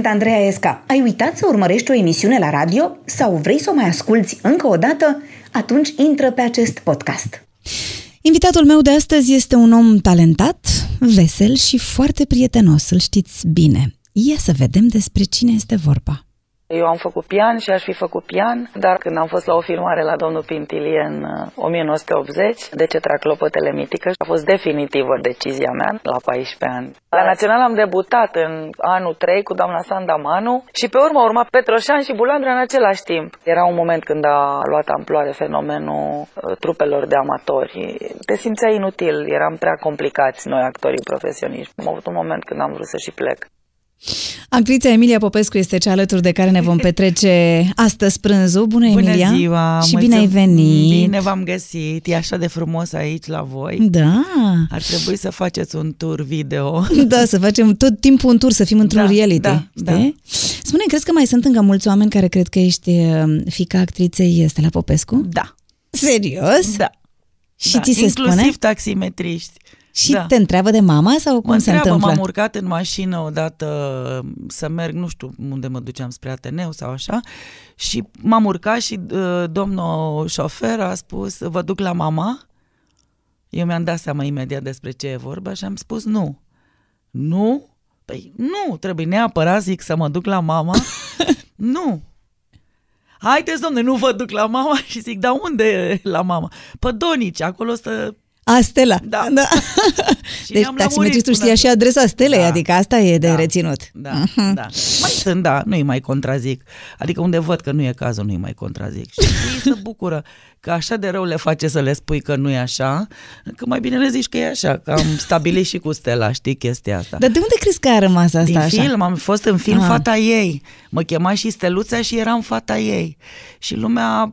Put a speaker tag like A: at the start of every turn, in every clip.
A: Sunt Andreea Esca. Ai uitat să urmărești o emisiune la radio sau vrei să o mai asculți încă o dată? Atunci intră pe acest podcast.
B: Invitatul meu de astăzi este un om talentat, vesel și foarte prietenos, îl știți bine. Ia să vedem despre cine este vorba.
C: Eu am făcut pian și aș fi făcut pian, dar când am fost la o filmare la domnul Pintilie în 1980, uh, de ce trag clopotele mitică, a fost definitivă decizia mea la 14 ani. La Național am debutat în anul 3 cu doamna Sanda Manu și pe urmă urma Petroșan și Bulandra în același timp. Era un moment când a luat amploare fenomenul uh, trupelor de amatori. Te simțeai inutil, eram prea complicați noi actorii profesioniști. Am avut un moment când am vrut să și plec.
B: Actrița Emilia Popescu este cea alături de care ne vom petrece astăzi prânzul. Bună, Emilia!
D: Bună ziua!
B: Și bine ai venit!
D: Bine v-am găsit! E așa de frumos aici la voi.
B: Da!
D: Ar trebui să faceți un tur video.
B: Da, să facem tot timpul un tur, să fim într-un da, reality. Da, da. Spune, crezi că mai sunt încă mulți oameni care cred că ești uh, fica actriței Stella Popescu?
D: Da.
B: Serios?
D: Da.
B: Și
D: da.
B: ți se
D: Inclusiv
B: spune?
D: taximetriști.
B: Și
D: Da.
B: te întreabă de mama sau cum
D: Mă
B: se
D: întreabă,
B: întâmplă?
D: m-am urcat în mașină odată să merg, nu știu unde mă duceam, spre Ateneu sau așa, și m-am urcat și uh, domnul șofer a spus, vă duc la mama? Eu mi-am dat seama imediat despre ce e vorba și am spus nu. Nu? Păi nu, trebuie neapărat zic să mă duc la mama. nu. Haideți, domne, nu vă duc la mama și zic, dar unde e la mama? Pe Donici, acolo stă
B: A, Stella.
D: Da.
B: da.
D: Și
B: deci
D: ne-am
B: taximetristul
D: lămurit
B: știa
D: până-
B: și adresa Stelei,
D: Da.
B: adică asta e de
D: Da.
B: reținut.
D: Da,
B: Mhm.
D: da. Mai sunt, da, nu-i mai contrazic. Adică unde văd că nu e cazul, nu-i mai contrazic. Și ei se bucură că așa de rău le face să le spui că nu e așa, că mai bine le zici că e așa, că am stabilit și cu Stella, știi chestia asta.
B: Dar de unde crezi că a rămas asta
D: Din
B: așa?
D: film, am fost în film
B: Ah.
D: fata ei. Mă chema și Steluța și eram fata ei. Și lumea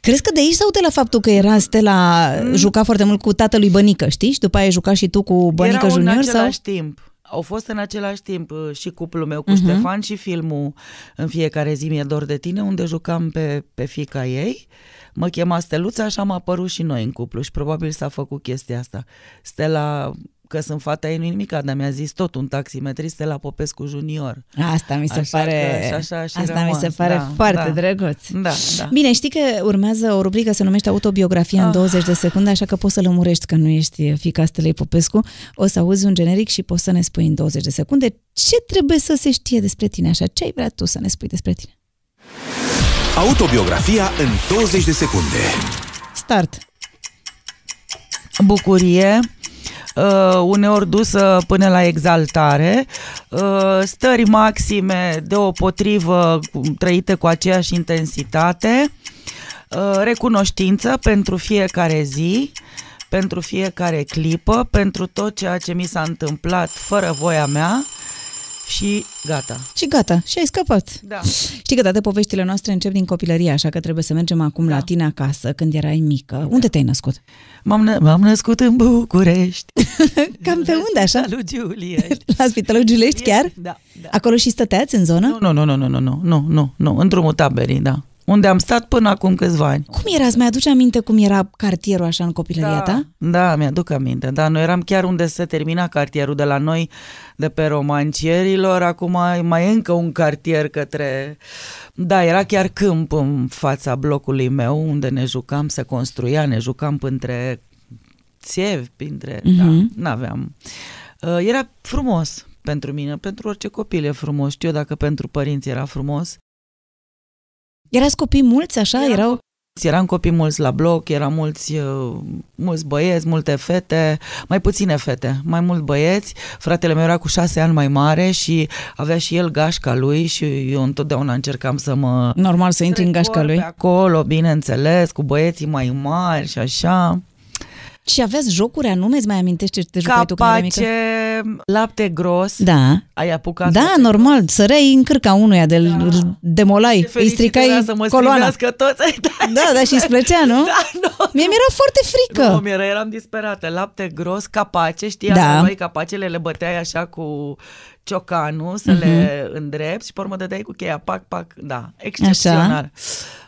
B: Crezi că de aici sau de la faptul că era Stella
D: Mm.
B: juca foarte mult cu tatălui Bănică, știi? Și după aia ai jucat și tu cu Bănică
D: Erau
B: Junior?
D: în
B: sau?
D: același timp. Au fost în același timp uh, și cuplul meu cu
B: Mhm.
D: Ștefan și filmul În fiecare zi mi-e dor de tine, unde jucam pe, pe fica ei. Mă chema Steluța și am apărut și noi în cuplu și probabil s-a făcut chestia asta. Stella, că sunt fata ei, nu nimic, dar mi-a zis tot un taximetrist, Stella Popescu Junior.
B: Asta mi se
D: Așa
B: pare,
D: că- și așa și
B: asta mi
D: rămas,
B: se pare
D: da,
B: foarte
D: da.
B: drăguț.
D: Da, da.
B: Bine, știi că urmează o rubrică se numește Autobiografia în
D: Ah.
B: 20 de secunde, așa că poți să lămurești că nu ești fica Stelei Popescu. O să auzi un generic și poți să ne spui în 20 de secunde ce trebuie să se știe despre tine, așa, ce ai vrea tu să ne spui despre tine.
E: Autobiografia în 20 de secunde.
B: Start!
D: bucurie, uh, uneori dusă până la exaltare, uh, stări maxime deopotrivă cu- trăite cu aceeași intensitate, uh, recunoștință pentru fiecare zi, pentru fiecare clipă, pentru tot ceea ce mi s-a întâmplat fără voia mea și gata.
B: Și gata, și ai scăpat.
D: Da.
B: Știi că toate poveștile noastre încep din copilărie, așa că trebuie să mergem acum
D: Da.
B: la tine acasă, când erai mică. Unde te-ai născut?
D: M-am, nă- m-am născut în București.
B: Cam pe unde, așa?
D: Lui Giulie.
B: La Spitalul Giulești chiar?
D: Da, da.
B: Acolo și stăteați în zonă?
D: Nu, nu, nu, nu, nu, nu, nu, nu, nu, în drumul taberii, da. Unde am stat până acum câțiva ani.
B: Cum era? Îți mai aduce aminte cum era cartierul așa în copilăria ta?
D: Da, mi-aduc aminte. Da, noi eram chiar unde se termina cartierul de la noi, de pe romancierilor. Acum mai e încă un cartier către... Da, era chiar câmp în fața blocului meu, unde ne jucam, se construia, ne jucam între țevi, printre...
B: Mhm.
D: Da, n-aveam... Uh, Era frumos pentru mine, pentru orice copil e frumos. Știu dacă pentru părinți era frumos.
B: Erați copii mulți așa?
D: Eram
B: Erau...
D: Eram copii mulți la bloc, eram mulți, uh, mulți băieți, multe fete, mai puține fete, mai mult băieți. Fratele meu era cu șase ani mai mare și avea și el gașca lui și eu întotdeauna încercam să mă
B: Normal să intri în gașca
D: strecor
B: lui.
D: pe acolo, bineînțeles, cu băieții mai mari și așa.
B: Și aveați jocuri anume? Îți mai amintești ce te jucai tu când erai mică?
D: Capace, lapte gros.
B: Da.
D: Ai apucat
B: Da, normal, săreai în cârca unuia, de
D: Da.
B: demolai, îi stricai
D: să mă
B: coloana.
D: strivească toți. Da,
B: Da, da, și îți plăcea, nu?
D: da, nu.
B: Mie mi-era foarte frică.
D: Nu, mi-era, eram disperată. Lapte gros, capace, știi,
B: Da.
D: da. noi capacele le băteai așa cu ciocanul să le îndrepți și pe urmă dădeai cu cheia, pac, pac, da, excepțional.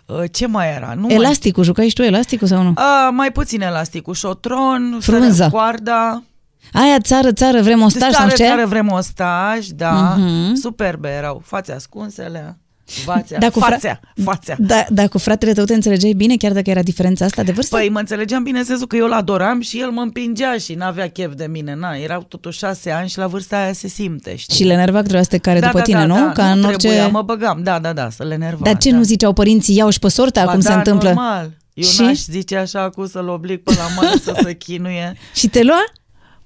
D: Uh, Ce mai era? Nu
B: Elasticul, jucai și tu elasticul sau nu?
D: Mai... A, mai puțin elasticul, șotron,
B: Frunza.
D: sărea coarda,
B: Aia țară, țară, vrem ostaș sau
D: țară,
B: ce?
D: țară vrem ostaș, da,
B: Mhm.
D: superbe erau, fațe ascunsele, fațea,
B: Da, cu fra-
D: fațea, fațea.
B: Da, dar cu fratele tău te înțelegeai bine, chiar dacă era diferența asta de vârstă?
D: Păi mă înțelegeam bine în sensul că eu îl adoram și el mă împingea și n-avea chef de mine. Na, erau totuși șase ani și la vârsta aia se simte, știi?
B: Și le nerva că trebuia să te care
D: da,
B: după
D: da,
B: tine,
D: da,
B: nu?
D: Da,
B: Ca
D: nu
B: în orice...
D: trebuia, mă băgam, da, da, da, să le nerva.
B: Dar ce
D: da.
B: nu ziceau părinții, iau și pe sorta,
D: Ba
B: cum se
D: da,
B: întâmplă?
D: normal. Eu
B: Și?
D: n-aș zice așa cu să-l oblig pe la mare să se chinuie.
B: Și te lua?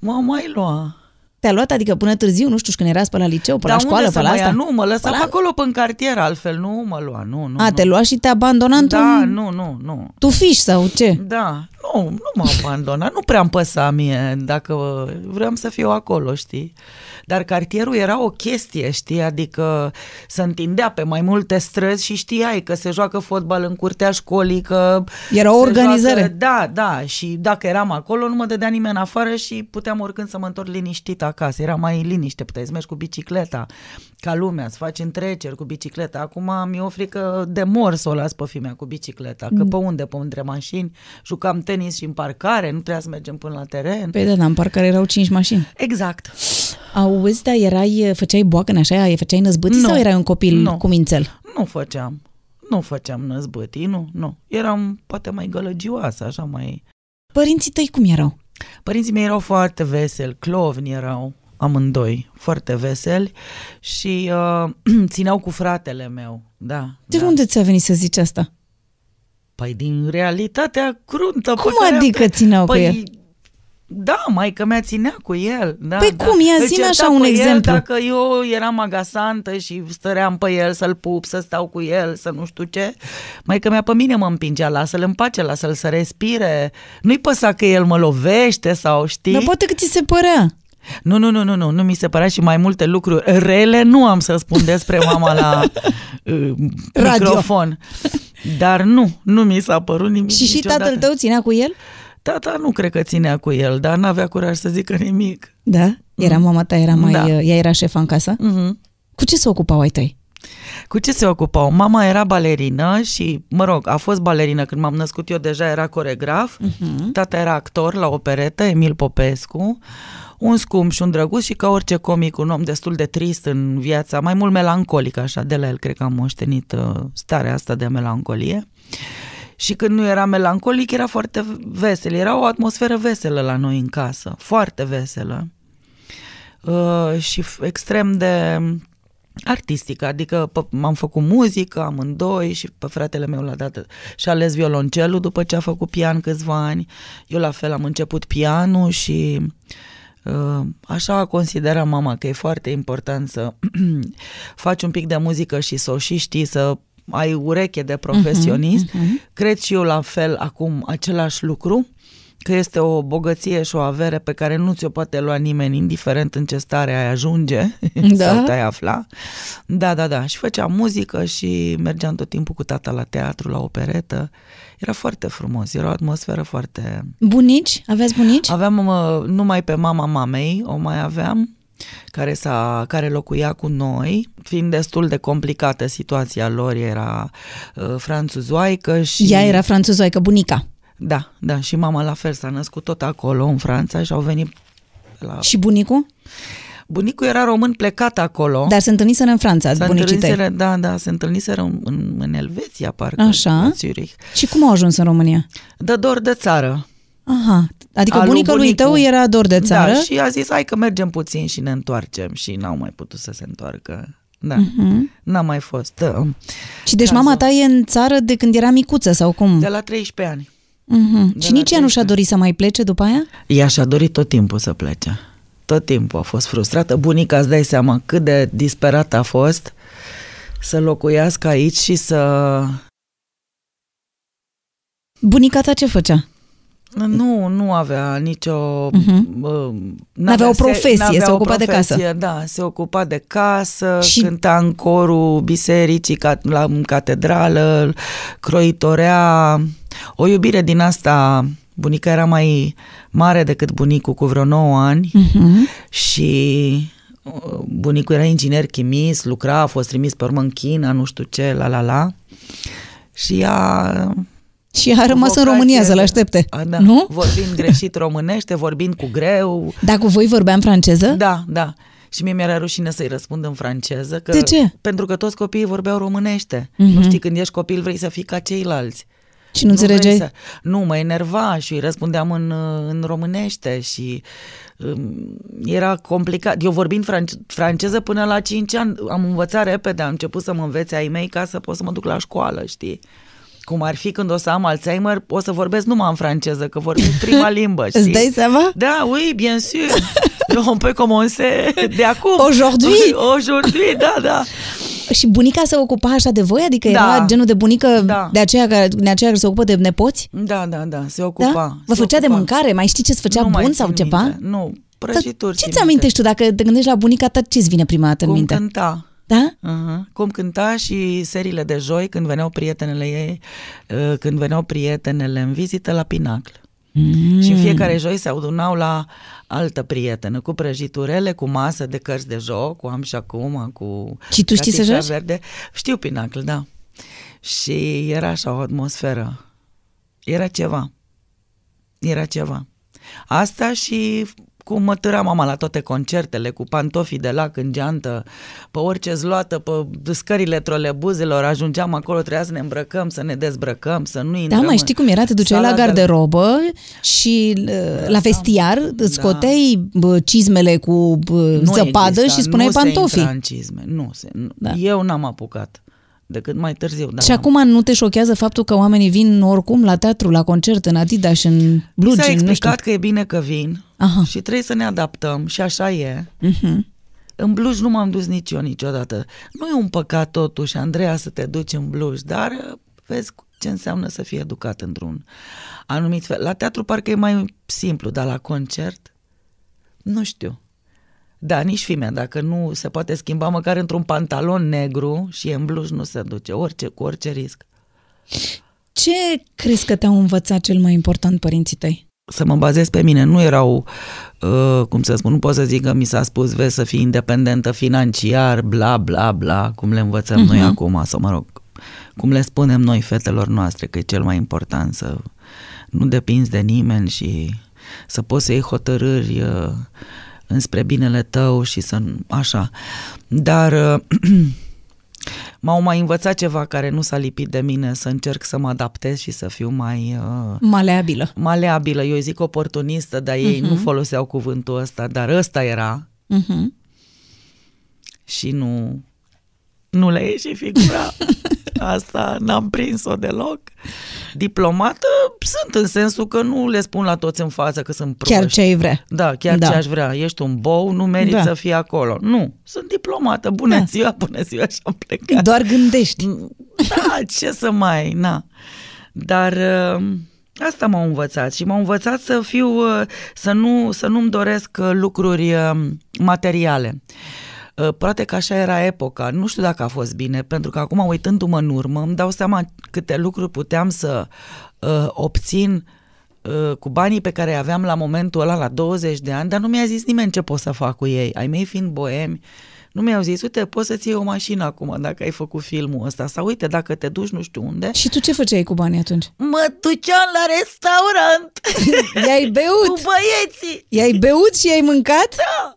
D: Mă mai lua.
B: Te-a luat, adică până târziu, nu știu, și când eras pe la liceu, pe
D: Dar
B: la școală,
D: unde
B: pe
D: să
B: la
D: mă
B: asta?
D: ia? Nu, mă lăsa
B: Pe
D: pe
B: la-
D: acolo pe în cartier, altfel nu mă lua, nu, nu.
B: A,
D: nu.
B: te lua și te abandona într-un...
D: Da, nu, nu, nu.
B: Tu fiși sau ce?
D: Da, nu, nu m-a abandonat, nu prea îmi păsa mie dacă vreau să fiu acolo, știi? Dar cartierul era o chestie, știi? Adică se întindea pe mai multe străzi și știai că se joacă fotbal în curtea școlii, că...
B: Era o
D: se
B: organizare.
D: Joacă, da, da, și dacă eram acolo nu mă dădea nimeni afară și puteam oricând să mă întorc liniștit acasă. Era mai liniște, puteai să mergi cu bicicleta, ca lumea, să faci întreceri cu bicicleta. Acum mi-e o frică de mor să o las pe fimea cu bicicleta, că pe unde, pe între mașini, jucam tenis și în parcare, nu trebuia să mergem până la teren.
B: Păi da, dar în parcare erau cinci mașini.
D: Exact.
B: Auzi, dar erai, făceai boacă în așa, făceai năzbâtii
D: Nu.
B: sau erai un copil
D: Nu.
B: cu mințel?
D: Nu făceam. Nu făceam năzbâtii, nu, nu. Eram poate mai gălăgioasă, așa mai...
B: Părinții tăi cum erau?
D: Părinții mei erau foarte veseli, clovni erau amândoi, foarte veseli și uh, țineau cu fratele meu, da.
B: De
D: da.
B: unde ți-a venit să zici asta?
D: Păi din realitatea cruntă.
B: Cum
D: pe care am
B: adică
D: tre-
B: țineau cu
D: păi,
B: el?
D: Da, maica mea ținea cu el. Da,
B: Păi
D: da.
B: cum? Ia
D: Îl
B: zi-mi
D: certa
B: așa un
D: pe el
B: exemplu.
D: dacă eu eram agasantă și stăream pe el să-l pup, să stau cu el, să nu știu ce. Maica mea pe mine mă împingea, lasă-l în pace, lasă-l să respire. Nu-i păsa că el mă lovește sau știi.
B: Dar poate că ți se părea.
D: Nu, nu, nu, nu, nu, nu mi se părea și mai multe lucruri rele nu am să spun despre mama la uh,
B: Radio.
D: microfon. Dar nu, nu mi s-a părut nimic
B: Și și
D: niciodată.
B: tatăl tău ținea cu el?
D: Tata nu cred că ținea cu el, dar n-avea curaj să zică nimic.
B: Da? Era mama ta, era mai,
D: Da.
B: ea era șefa în casă?
D: Mhm.
B: Cu ce se ocupau ai tăi?
D: Cu ce se ocupau? Mama era balerină și, mă rog, a fost balerină când m-am născut eu, deja era coregraf. Uh-huh. Tata era actor la operetă, Emil Popescu. Un scump și un drăguț și ca orice comic, un om destul de trist în viața, mai mult melancolic așa, de la el cred că am moștenit uh, starea asta de melancolie. Și când nu era melancolic, era foarte vesel. Era o atmosferă veselă la noi în casă, foarte veselă. Uh, și f- extrem de artistică, adică p- am făcut muzică amândoi și pe fratele meu l-a dat și a ales violoncelul după ce a făcut pian câțiva ani. Eu la fel am început pianul și uh, așa considera mama că e foarte important să faci un pic de muzică și să o și știi, să ai ureche de profesionist. Uh-huh, uh-huh. Cred și eu la fel acum același lucru că este o bogăție și o avere pe care nu ți-o poate lua nimeni, indiferent în ce stare ai ajunge
B: Da.
D: sau te-ai afla. Da, da, da. Și făceam muzică și mergeam tot timpul cu tata la teatru, la operetă. Era foarte frumos, era o atmosferă foarte...
B: Bunici? Aveți bunici?
D: Aveam uh, numai pe mama mamei, o mai aveam, care, s-a, care locuia cu noi, fiind destul de complicată situația lor, era uh, franțuzoaică și...
B: Ea era franțuzoică, bunica.
D: Da, da, și mama la fel s-a născut tot acolo, în Franța, și au venit la...
B: Și bunicul?
D: Bunicul era român plecat acolo.
B: Dar se întâlniseră în Franța,
D: S-a
B: bunicii tăi.
D: întâlniseră, da, da, se întâlniseră în, în, în Elveția, parcă,
B: Așa.
D: la Zurich.
B: Și cum au ajuns în România?
D: Dă dor de țară.
B: Aha, adică
D: Al lui
B: bunica lui
D: bunicul.
B: tău era dor de țară?
D: Da, și a zis, hai că mergem puțin și ne întoarcem. Și n-au mai putut să se întoarcă. Da,
B: Mhm.
D: n-a mai fost. Uh,
B: Și deci
D: Cazul.
B: mama ta e în țară de când era micuță sau cum?
D: De la 13 ani.
B: Mhm.
D: de
B: Și
D: la
B: nici ea nu și-a
D: 13.
B: dorit să mai plece după aia?
D: Ea și-a dorit tot timpul să plece. Tot timpul a fost frustrată. Bunica, îți dai seama cât de disperată a fost să locuiască aici și să...
B: Bunica ta ce făcea?
D: Nu, nu avea nicio...
B: Mhm.
D: uh,
B: N-avea o
D: se-
B: profesie,
D: n-avea
B: se
D: o
B: ocupa de
D: profesie,
B: casă.
D: Da, se ocupa de casă,
B: Și-
D: și... cânta în corul bisericii, ca- la în catedrală, croitorea, o iubire din asta... Bunica era mai mare decât bunicul cu vreo 9 ani
B: Mhm.
D: și uh, bunicul era inginer chimist, lucra, a fost trimis pe urmă în China, nu știu ce, la la la. Și ea
B: Și a rămas în România să-l aștepte,
D: A, da.
B: nu?
D: Vorbind greșit românește, vorbind cu greu.
B: Dar cu voi vorbeam franceză?
D: Da, da. Și mie mi-era rușine să-i răspund în franceză. Că,
B: De ce?
D: Pentru că toți copiii vorbeau românește.
B: Mhm.
D: Nu știi, când ești copil vrei să fii ca ceilalți.
B: Și nu
D: vrei
B: înțelegeai?
D: Să... Nu, mă enerva și îi răspundeam în, în românește și um, era complicat. Eu vorbind france- franceză până la 5 ani, am învățat repede, am început să mă învețe ai mei ca să pot să mă duc la școală, știi? Cum ar fi când o să am Alzheimer, o să vorbesc numai în franceză, că vorbesc prima limbă, știi?
B: Îți dai seama?
D: Da, oui, bien sûr. On peut commencer de acum.
B: Aujourd'hui.
D: Aujourd'hui, da, da.
B: Și bunica se ocupa așa de voi? Adică
D: Da.
B: era genul de bunică
D: Da.
B: de aceea care, de aceea care se ocupă de nepoți?
D: Da, da, da, se ocupa.
B: Da? Vă
D: se
B: făcea de
D: ocupa.
B: mâncare? Mai știi ce-ți făcea
D: Nu mai
B: bun
D: țin
B: sau ceva?
D: minte. Nu, prăjituri.
B: Ce
D: țin
B: ți amintești tu dacă te gândești la bunica ta, ce-ți vine prima dată în
D: Cum
B: minte?
D: cânta.
B: Da?
D: Uh-huh. Cum cânta și seriile de joi când veneau prietenele ei, uh, când veneau prietenele în vizită la Pinacl.
B: Mm.
D: Și în fiecare joi se adunau la altă prietenă, cu prăjiturele, cu masă de cărți de joc, cu am și acum, cu
B: Și tu știi să
D: catișa
B: joci?
D: verde. Știu Pinacl, da. Și era așa o atmosferă. Era ceva. Era ceva. Asta și cum mă târa mama la toate concertele, cu pantofii de lac în geantă, pe orice zloată, pe scările trolebuzelor, ajungeam acolo, trebuia să ne îmbrăcăm, să ne dezbrăcăm, să nu
B: Da,
D: intrăm
B: mai
D: în
B: știi cum era? Te duceai la
D: sala de-
B: garderobă și uh, la vestiar îți scoteai bă, cizmele cu bă,
D: Nu
B: zăpadă
D: exista,
B: și spuneai
D: nu Se
B: pantofii.
D: intra în cizme. Nu, se, nu.
B: Da.
D: Eu n-am apucat, decât mai târziu. Da,
B: Și acum nu te șochează faptul că oamenii vin oricum la teatru, la concert, în Adidas și în
D: Mi
B: blugi,
D: s-a
B: în nu știu.
D: explicat că e bine că vin
B: Aha.
D: și trebuie să ne adaptăm și așa e.
B: Mhm.
D: În bluj nu m-am dus nici eu niciodată. Nu e un păcat totuși, Andreea, să te duci în bluj, dar uh, vezi ce înseamnă să fii educat într-un anumit fel. La teatru parcă e mai simplu, dar la concert, nu știu. Da, nici fimea, dacă nu se poate schimba măcar într-un pantalon negru și e în bluj, nu se duce, orice, cu orice risc.
B: Ce crezi că te-au învățat cel mai important părinții tăi?
D: să mă bazez pe mine. Nu erau, uh, cum să spun, nu pot să zic că mi s-a spus, vezi, să fii independentă financiar, bla, bla, bla, cum le învățăm uh-huh. noi acum, sau mă rog, cum le spunem noi fetelor noastre, că e cel mai important să nu depinzi de nimeni și să poți să iei hotărâri uh, înspre binele tău și să, așa. Dar uh, m-au mai învățat ceva care nu s-a lipit de mine, să încerc să mă adaptez și să fiu mai... Uh,
B: Maleabilă.
D: maleabilă, eu îi zic oportunistă, dar ei
B: Mhm.
D: uh-huh. nu foloseau cuvântul ăsta, dar ăsta era
B: Uh-huh.
D: și nu, nu le ieși figura. Asta n-am prins-o deloc. Diplomată sunt în sensul că nu le spun la toți în față că sunt proști.
B: Chiar ce ai vrea.
D: Da, chiar
B: Da.
D: ce aș vrea. Ești un bou, nu meriți
B: Da.
D: să fii acolo. Nu, sunt diplomată. Bună
B: Da.
D: ziua, bună ziua și am plecat.
B: Doar gândești.
D: Da, ce să mai, na. Dar uh, asta m-au învățat și m-au învățat să fiu, uh, să nu, să nu-mi doresc uh, lucruri uh, materiale. Uh, Poate că așa era epoca, nu știu dacă a fost bine, pentru că acum uitându-mă în urmă îmi dau seama câte lucruri puteam să uh, obțin uh, cu banii pe care îi aveam la momentul ăla, la 20 de ani, dar nu mi-a zis nimeni ce pot să fac cu ei. Ai mei fiind boemi, nu mi-au zis, uite, poți să-ți iei o mașină acum dacă ai făcut filmul ăsta sau uite, dacă te duci nu știu unde.
B: Și tu ce făceai cu banii atunci?
D: Mă duceam la restaurant
B: I-ai
D: cu
B: beut?
D: băieții.
B: I-ai beut și i-ai mâncat?
D: Da.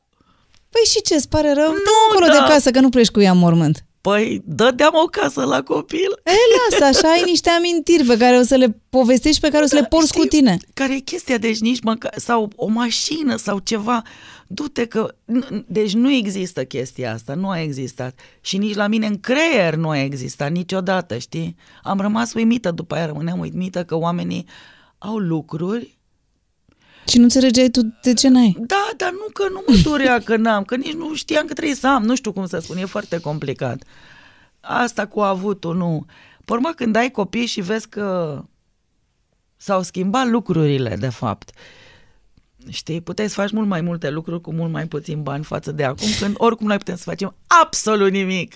B: Păi și ce, îți pare rău?
D: Nu,
B: Dă acolo
D: da.
B: de casă că nu pleci cu ea în mormânt.
D: Păi, dădeam o casă la copil.
B: E, lasă, așa ai niște amintiri pe care o să le povestești, pe care o să le porți cu
D: Știi
B: tine.
D: Care e chestia, deci nici măcar, sau o mașină sau ceva, du-te că, n- deci nu există chestia asta, nu a existat. Și nici la mine în creier nu a existat niciodată, știi? Am rămas uimită, după aia rămâneam uimită că oamenii au lucruri
B: Și nu înțelegeai tu de ce n-ai.
D: Da, dar nu că nu mă durea că n-am, că nici nu știam că trebuie să am, nu știu cum să spun, e foarte complicat. Asta cu avutul, nu. Pe urmă, când ai copii și vezi că s-au schimbat lucrurile, de fapt, știi, puteai să faci mult mai multe lucruri cu mult mai puțin bani față de acum, când oricum noi putem să facem absolut nimic.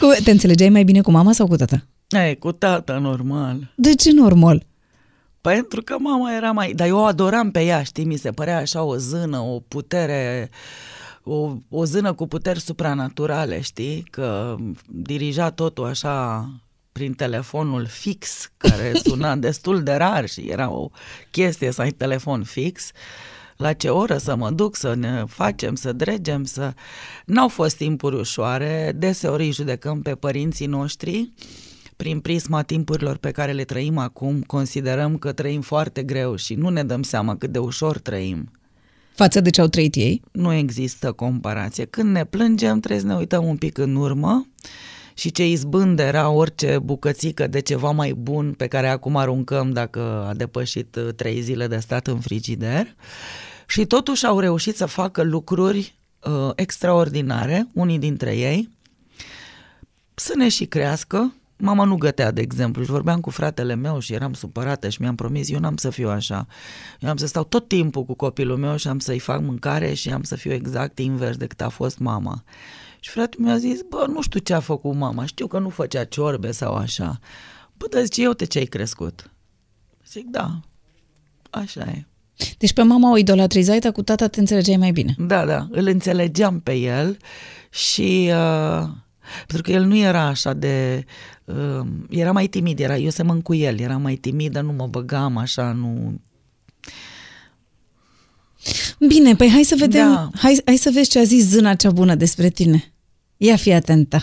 B: Cu, te înțelegeai mai bine cu mama sau cu tata?
D: E, cu tata, normal.
B: De ce normal?
D: Pentru că mama era mai... Dar eu o adoram pe ea, știi? Mi se părea așa o zână, o putere... O, o zână cu puteri supranaturale, știi? Că dirija totul așa prin telefonul fix, care suna destul de rar și era o chestie să ai telefon fix, la ce oră să mă duc, să ne facem, să dregem, să... N-au fost timpuri ușoare, deseori îi judecăm pe părinții noștri, prin prisma timpurilor pe care le trăim acum, considerăm că trăim foarte greu și nu ne dăm seama cât de ușor trăim.
B: Față de ce au trăit ei?
D: Nu există comparație. Când ne plângem, trebuie să ne uităm un pic în urmă și ce izbând era orice bucățică de ceva mai bun pe care acum aruncăm dacă a depășit uh, trei zile de stat în frigider. Și totuși au reușit să facă lucruri uh, extraordinare, unii dintre ei, să ne și crească, Mama nu gătea, de exemplu, și vorbeam cu fratele meu și eram supărată și mi-am promis, eu n-am să fiu așa. Eu am să stau tot timpul cu copilul meu și am să-i fac mâncare și am să fiu exact invers decât a fost mama. Și fratele mi-a zis, bă, nu știu ce a făcut mama, știu că nu făcea ciorbe sau așa. Bă, dar zice, eu te ce ai crescut? Zic, da, așa e.
B: Deci pe mama o idolatrizai, dar cu tata te înțelegeai mai bine.
D: Da, da, îl înțelegeam pe el și... Uh, pentru că el nu era așa de... Uh, era mai timid, era, eu semăn cu el, era mai timidă, nu mă băgam așa, nu...
B: Bine, păi hai să vedem,
D: Da.
B: hai, hai să vezi ce a zis zâna cea bună despre tine. Ia fi atentă.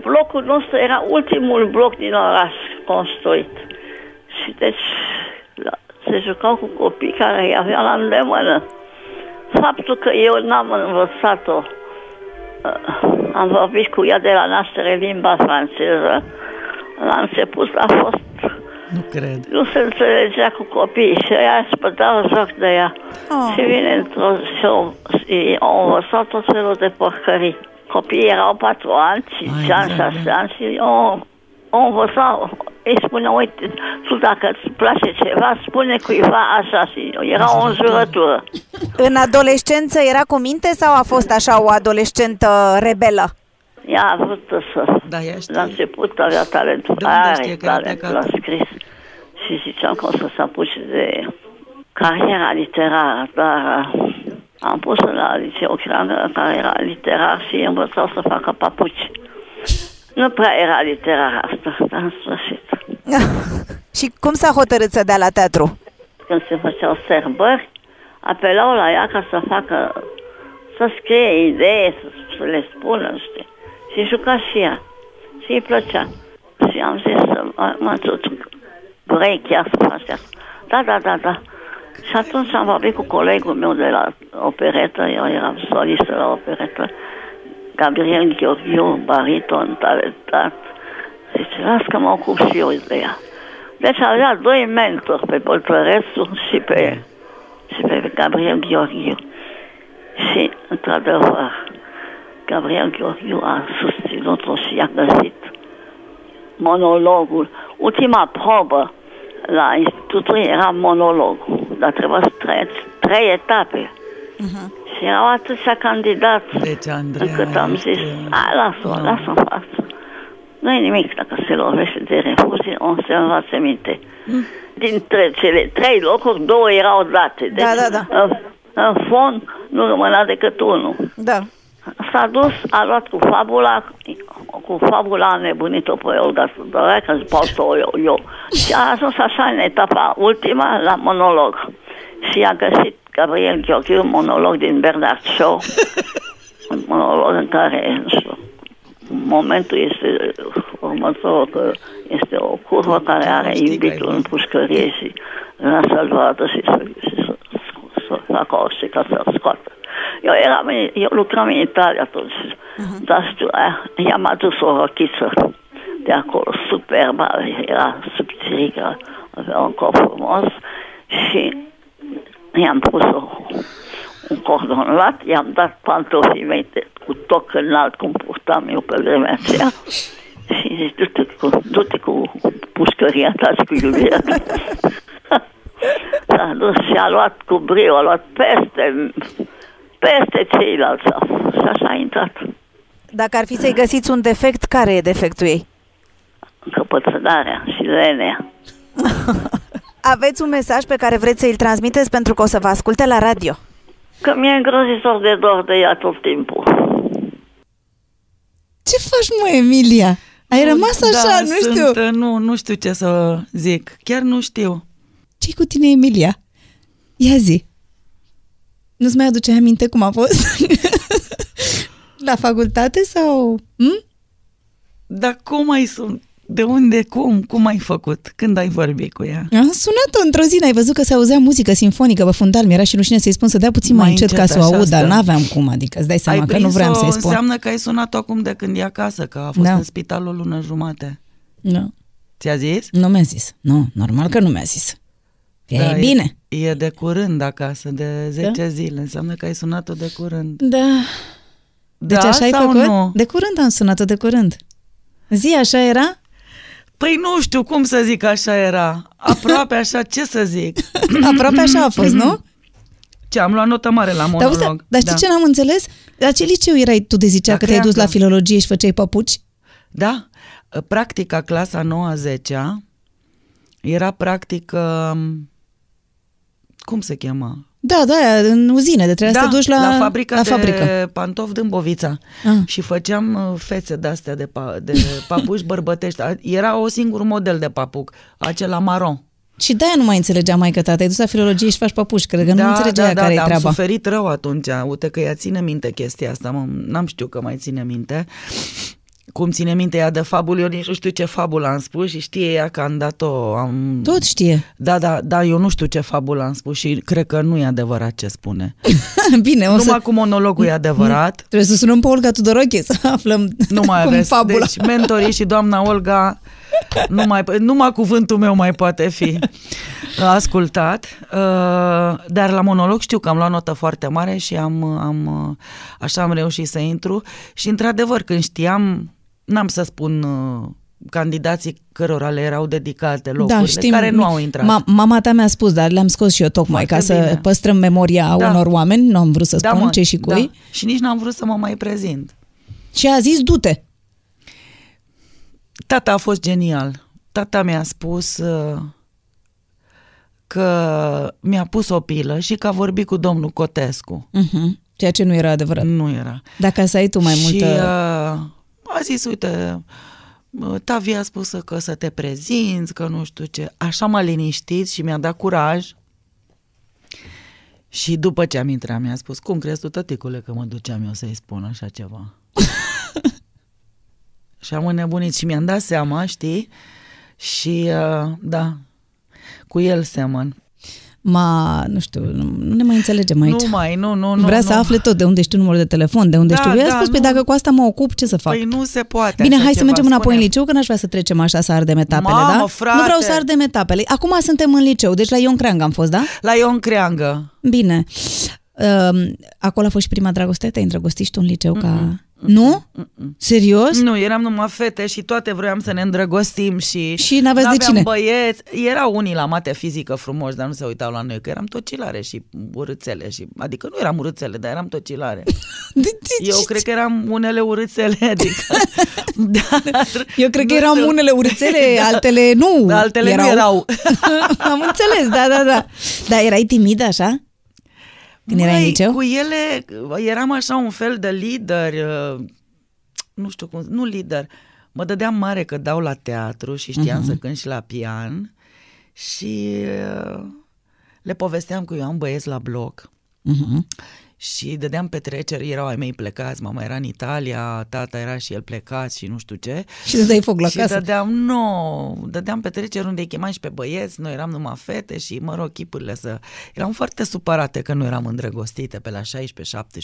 F: Blocul nostru era ultimul bloc din oraș construit. Și deci la, se jucau cu copii care îi aveau la îndemână. Faptul că eu n-am învățat-o, uh, am vorbit cu ea de la naștere limba franceză, la început a fost,
D: Nu cred.
F: nu se înțelegea cu copiii și ea își băteau joc de ea.
B: Oh.
F: Și vine într-o și au, și au învățat tot felul de porcării. Copiii erau patru ani, cinci
D: Ai,
F: ani,
D: da,
F: șase
D: da.
F: ani și au, au învățat, îi spune, uite, tu dacă îți place ceva, spune cuiva așa și era o înjurătură.
G: În adolescență era cu minte sau a fost așa o adolescentă rebelă?
F: Ea a vrut să...
D: Da, ea știe.
F: La început avea talent,
D: De unde
F: are
D: știe că a
F: talent
D: plecat?
F: la scris. Și ziceam că o să se apuce de cariera literară, dar uh, am pus la liceu creangă care era literar și îi învățau să facă papuci. Nu prea era literar asta, dar în sfârșit.
G: Și cum s-a hotărât să dea la teatru?
F: Când se făceau sărbări, apelau la ea ca să facă, să scrie idei, să, să le spună, știi. Și juca și ea. Și îi plăcea. Și am zis să mă, mă tot, vrei chiar să faci asta? Da, da, da, da. Și atunci am vorbit cu colegul meu de la operetă, eu eram solistă la operetă, Gabriel Gheorghiu, bariton, talentat. Zice, las că mă ocup și eu de ea. Deci avea doi mentori, pe Boltărescu și pe, și pe Gabriel Gheorghiu. Și, într-adevăr, Gabriel Gheorghiu a susținut-o și a găsit monologul. Ultima probă la institutul era monologul, dar trebuia să trăiți trei etape. Și erau atâția candidați
D: Deci, Andreea,
F: încât am
D: ești,
F: zis,
D: uh,
F: a, lasă-o,
D: wow.
F: lasă-o în față. Nu e nimic dacă se lovește de refuzie, o să învațe minte. Dintre cele trei locuri, două erau date. Deci,
G: Da, da, da.
F: În, în fond, nu rămânea decât unul.
G: Da.
F: S-a dus, a luat cu fabula, cu fabula a nebunit-o pe Olga Sudorea, că îți pot eu, eu. Și a ajuns așa în etapa ultima la monolog. Și a găsit Gabriel Gheorghiu un monolog din Bernard Shaw, un monolog în care, nu știu, momentul este următorul, că este o curvă care are
D: știi că ai
F: iubitul în
D: văzut.
F: pușcărie și l-a salvat și să, și să, să facă orice ca să-l scoată. Eu, eram, în- eu lucram în Italia atunci, dar știu, aia, i-am adus o rochiță de acolo, superbă, era subțirică, avea un corp frumos și i-am pus o, un cordon lat, i-am dat pantofii mei de, cu toc înalt, cum purtam eu pe vremea aceea. Și zic, du-te cu, du-te cu pușcăria ta și cu iubirea ta. S-a dus și a luat cu brio, a luat peste, peste ceilalți. Și așa a intrat.
G: Dacă ar fi să-i găsiți un defect, care e defectul ei?
F: Încăpățânarea și lenea.
G: Aveți un mesaj pe care vreți să-l transmiteți pentru că o să vă asculte la radio.
F: Că mi-e îngrozitor de dor de ea tot timpul.
B: Ce faci, mă, Emilia? Ai rămas așa,
D: da,
B: nu
D: sunt,
B: știu.
D: Nu, nu știu ce să zic. Chiar nu știu.
B: ce cu tine, Emilia? Ia zi. Nu-ți mai aduce aminte cum a fost? La facultate sau... Hm?
D: Dar cum ai sunt? De unde? Cum? Cum ai făcut? Când ai vorbit cu ea?
B: Am sunat-o într-o zi, ai văzut că se auzea muzică sinfonică pe fundal, mi-era și rușine să-i spun să dea puțin mai,
D: Mai
B: încet ca
D: încet,
B: să o
D: așa
B: aud, dar
D: stă.
B: n-aveam cum, adică îți dai seama
D: ai
B: că nu vreau să-i spun.
D: înseamnă că ai sunat-o acum de când e acasă, că a fost
B: Da.
D: în spital o lună jumate.
B: Nu,
D: Ți-a zis?
B: nu mi-a zis. Nu, normal că nu mi-a zis. E
D: Da,
B: bine.
D: E, e de curând acasă, de 10 zile. Înseamnă că ai sunat-o de curând.
B: Da. Deci
D: da
B: așa ai
D: sau
B: făcut?
D: nu?
B: De curând am sunat-o, de curând. Zi, așa era?
D: Păi nu știu cum să zic așa era. Aproape așa, ce să zic?
B: Aproape așa a fost, nu?
D: Ce, am luat notă mare la
B: Dar,
D: monolog.
B: auzi, dar știi
D: da.
B: ce n-am înțeles? La ce liceu erai tu de zicea
D: La
B: că te-ai dus la
D: Creangă.
B: filologie și făceai papuci?
D: Da, practica clasa 9-10 era practică, cum se cheamă?
B: Da, da, aia, în uzine, de trebuia
D: da,
B: să te duci la,
D: la fabrica
B: la
D: de
B: fabrică.
D: pantofi din Bovița
B: Ah.
D: și făceam uh, fețe de-astea de, pa- de papuci bărbătești. A- Era o singur model de papuc, acela maron.
B: Și de-aia nu mai înțelegea mai că te-ai dus la filologie și faci papuci, cred că nu înțelegea
D: da, da,
B: care e
D: da, am
B: treaba.
D: suferit rău atunci. Uite că ea ține minte chestia asta, mă, n-am știut că mai ține minte. Cum ține minte ea de fabul, eu nici nu știu ce fabulă am spus și știe ea că am dat-o. Am...
B: Tot știe.
D: Da, da, da, eu nu știu ce fabulă am spus și cred că nu e adevărat ce spune.
B: Bine, o
D: Numai
B: să...
D: cu monologul e adevărat.
B: Trebuie să sunăm pe Olga Tudoroche să aflăm
D: Nu mai
B: cum
D: aveți.
B: fabula.
D: Deci mentorii și doamna Olga, numai, numai cuvântul meu mai poate fi ascultat. Uh, Dar la monolog știu că am luat notă foarte mare și am, am, uh, așa am reușit să intru. Și într-adevăr, când știam, n-am să spun uh, candidații cărora le erau dedicate locurile, care nu au intrat.
B: Da, Ma- mama ta mi-a spus, dar le-am scos și eu tocmai
D: Foarte
B: ca să
D: bine.
B: păstrăm memoria
D: Da.
B: unor oameni, nu am vrut să spun
D: mă,
B: ce și cui.
D: Da. Și nici n-am vrut să mă mai prezint.
B: Și a zis, du-te.
D: Tata a fost genial. Tata mi-a spus uh, că mi-a pus o pilă și că a vorbit cu domnul Cotescu.
B: Uh-huh. Ceea ce nu era adevărat.
D: Nu era.
B: Dacă să ai tu mai
D: și
B: multă...
D: uh, a zis, uite, uh, Tavi a spus că să te prezinți, că nu știu ce. Așa m-a liniștit și mi-a dat curaj. Și după ce am intrat, mi-a spus, cum crezi tu, tăticule, că mă duceam eu să-i spun așa ceva? și am înnebunit și mi-am dat seama, știi? Și, uh, da, cu el semăn.
B: Ma, nu știu, nu, nu ne mai înțelegem aici.
D: Nu mai, nu, nu, nu.
B: Vrea
D: nu.
B: să afle tot de unde știi numărul de telefon, de unde
D: Da,
B: știu. Eu i-a
D: da,
B: spus, păi
D: nu.
B: dacă cu asta mă ocup, ce să fac?
D: Păi nu se poate
B: Bine,
D: așa
B: hai să
D: ceva,
B: mergem înapoi
D: spune.
B: în liceu, că n-aș vrea să trecem așa, să ardem etapele,
D: Mamă,
B: da?
D: frate!
B: Nu vreau să ardem etapele. Acum suntem în liceu, deci la Ion Creang am fost, da?
D: La Ion Creangă.
B: Bine. Um, acolo a fost și prima dragoste? Te-ai îndrăgostit și tu în liceu ca... Nu? Serios?
D: Nu, eram numai fete și toate vroiam să ne îndrăgostim și...
B: Și n-aveți de
D: n-aveam
B: cine?
D: băieți. Erau unii la mate fizică frumoși, dar nu se uitau la noi, că eram tocilare și urâțele. Și, adică nu eram urâțele, dar eram tocilare.
B: De, de,
D: Eu cred că eram unele urâțele, adică... Dar
B: Eu cred că
D: nu
B: eram
D: știu.
B: unele urâțele, altele nu.
D: Altele nu erau.
B: Am înțeles, da, da, da. Dar erai timidă așa? Când erai în
D: Măi,
B: liceu?
D: cu ele eram așa un fel de lider, uh, nu știu cum, nu lider, mă dădeam mare că dau la teatru și știam
B: Mhm.
D: să cânt și la pian și uh, le povesteam că eu am băieți la bloc
B: Mhm.
D: Și dădeam petreceri, erau ai mei plecați, mama era în Italia, tata era și el plecat și nu știu ce.
B: Și îți dai foc la
D: și
B: casă.
D: dădeam, nu, dădeam petreceri unde îi chemam și pe băieți, noi eram numai fete și, mă rog, chipurile să... Eram foarte supărate că nu eram îndrăgostite pe la 16-17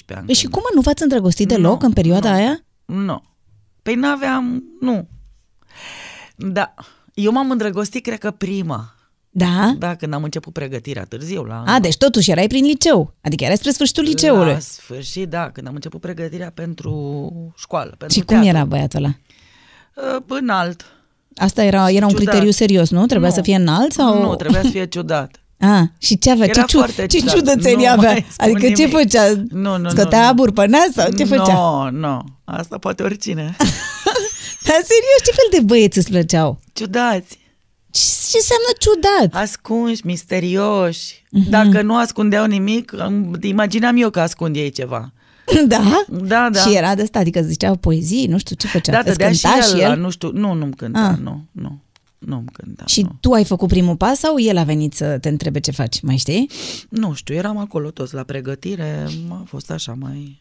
D: ani.
B: Păi și cum mă, nu v-ați îndrăgostit deloc
D: Nu,
B: în perioada
D: nu.
B: aia?
D: Nu. Păi n-aveam, nu. Da. Eu m-am îndrăgostit, cred că prima.
B: Da?
D: Da, când am început pregătirea târziu la...
B: A, deci totuși erai prin liceu. Adică erai spre sfârșitul liceului.
D: La sfârșit, da, când am început pregătirea pentru școală, pentru
B: Și cum
D: teatru.
B: era băiatul ăla?
D: Uh, Înalt.
B: Asta era, era un
D: Ciudat.
B: criteriu serios, nu? Trebuia
D: Nu.
B: să fie înalt sau...
D: Nu, trebuia să fie ciudat.
B: A, și ce avea?
D: Era
B: ce, ciu-
D: foarte
B: ce
D: ciudat.
B: ciudățenie
D: Nu
B: avea?
D: mai spun
B: Adică ce
D: nimic.
B: făcea?
D: Nu, nu,
B: Scotea
D: nu, nu.
B: abur pe nas sau ce făcea?
D: Nu, nu. Asta poate oricine.
B: Dar serios, ce fel de băieți îți plăceau?
D: Ciudați.
B: Ce, ce înseamnă ciudat?
D: Ascunși, misterioși.
B: Mhm.
D: Dacă nu ascundeau nimic, îmi imaginam eu că ascund ei ceva.
B: Da?
D: Da, da.
B: Și era de asta, adică zicea poezii, nu știu ce făcea.
D: Da,
B: Îți
D: dădea și
B: cânta
D: el, la, nu știu, nu, nu-mi cânta,
B: Ah.
D: nu, nu, nu-mi cânta,
B: Și
D: nu.
B: tu ai făcut primul pas sau el a venit să te întrebe ce faci, mai știi?
D: Nu știu, eram acolo toți la pregătire, a fost așa mai,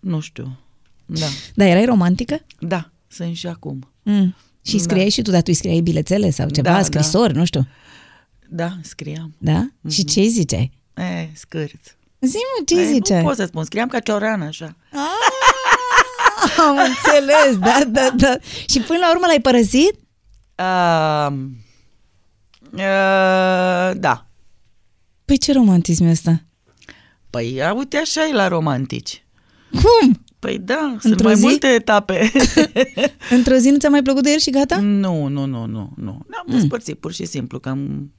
D: nu știu, da,
B: Dar erai romantică?
D: da, sunt și acum.
B: Mm. Și
D: Da.
B: scriai și tu, dar tu îi scriai bilețele sau ceva,
D: Da, da.
B: scrisori, nu știu.
D: Da, scriam.
B: Da? Și ce îi ziceai?
D: E, scârt.
B: Zi-mă, ce
D: E,
B: îi ziceai?
D: Nu pot să spun, scriam ca cioreană așa.
B: Am înțeles, da, da, da. Și până la urmă l-ai părăsit?
D: Uh, uh, da.
B: Păi ce romantism e ăsta?
D: Păi, a, uite așa e la romantici.
B: Cum?
D: Păi da, sunt
B: Într-o
D: mai
B: zi?
D: multe etape.
B: Într-o zi nu ți-a mai plăcut de el și gata?
D: nu, nu, nu, nu, nu. Ne-am
B: Mm.
D: despărțit pur și simplu, că am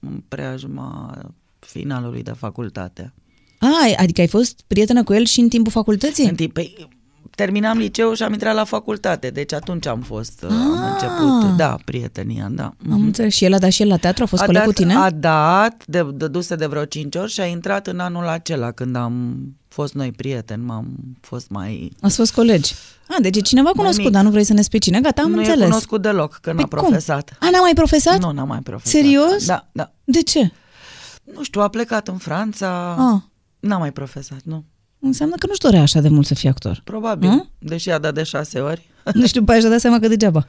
D: în preajma finalului de facultate.
B: A, adică ai fost prietenă cu el și în timpul facultății?
D: În timp, păi, terminam liceu și am intrat la facultate, deci atunci am fost, ah. am
B: Ah.
D: început, da, prietenia, da.
B: Am înțeles. Și el a dat și el la teatru? A fost coleg
D: dat,
B: cu tine?
D: A dat, de, dăduse de vreo 5 ori și a intrat în anul acela când am fost noi prieteni, m-am fost mai...
B: Ați fost colegi. A, deci e cineva cunoscut,
D: mic.
B: dar nu vrei să ne spui cine. Gata, am
D: nu
B: înțeles.
D: e cunoscut deloc, că n-a
B: Păi cum?
D: profesat.
B: A, n-a mai profesat?
D: Nu, n-a mai profesat.
B: Serios?
D: Da, da.
B: De ce?
D: Nu știu, a plecat în Franța,
B: Ah,
D: n-a mai profesat, nu.
B: Înseamnă că nu-și dorea așa de mult să fie actor.
D: Probabil,
B: Hmm?
D: deși a dat de șase ori.
B: Nu știu, după aia și-a dat seama că degeaba.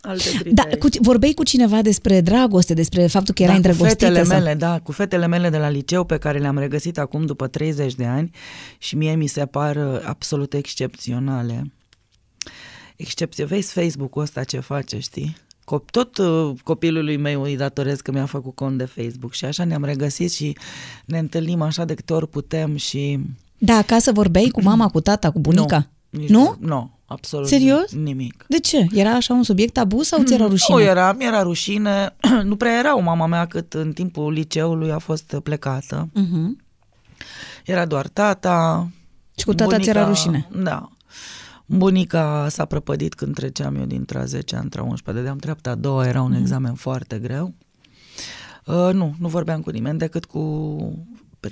D: Alte
B: Da,
D: criterii.
B: cu, vorbeai cu cineva despre dragoste, despre faptul că erai
D: da, cu
B: îndrăgostită?
D: fetele
B: sau...
D: mele, da, cu fetele mele de la liceu pe care le-am regăsit acum după 30 de ani și mie mi se par uh, absolut excepționale. Excepție, vezi Facebook-ul ăsta ce face, știi? Cop- tot uh, copilului meu îi datorez că mi-a făcut cont de Facebook și așa ne-am regăsit și ne întâlnim așa de câte ori putem și...
B: Da, acasă vorbeai cu mama, cu tata, cu bunica?
D: Nu, nici
B: nu?
D: Nu, absolut
B: Serios?
D: nimic.
B: De ce? Era așa un subiect tabu sau ți era rușine?
D: Nu era, mi-era rușine. nu prea era o mama mea cât în timpul liceului a fost plecată.
B: Mhm.
D: Era doar tata.
B: Și cu tata ți era rușine?
D: Da. Bunica s-a prăpădit când treceam eu dintre a 10 între a 11. Dădeam treapta a doua, era un
B: Mhm.
D: examen foarte greu. Uh, nu, nu vorbeam cu nimeni decât cu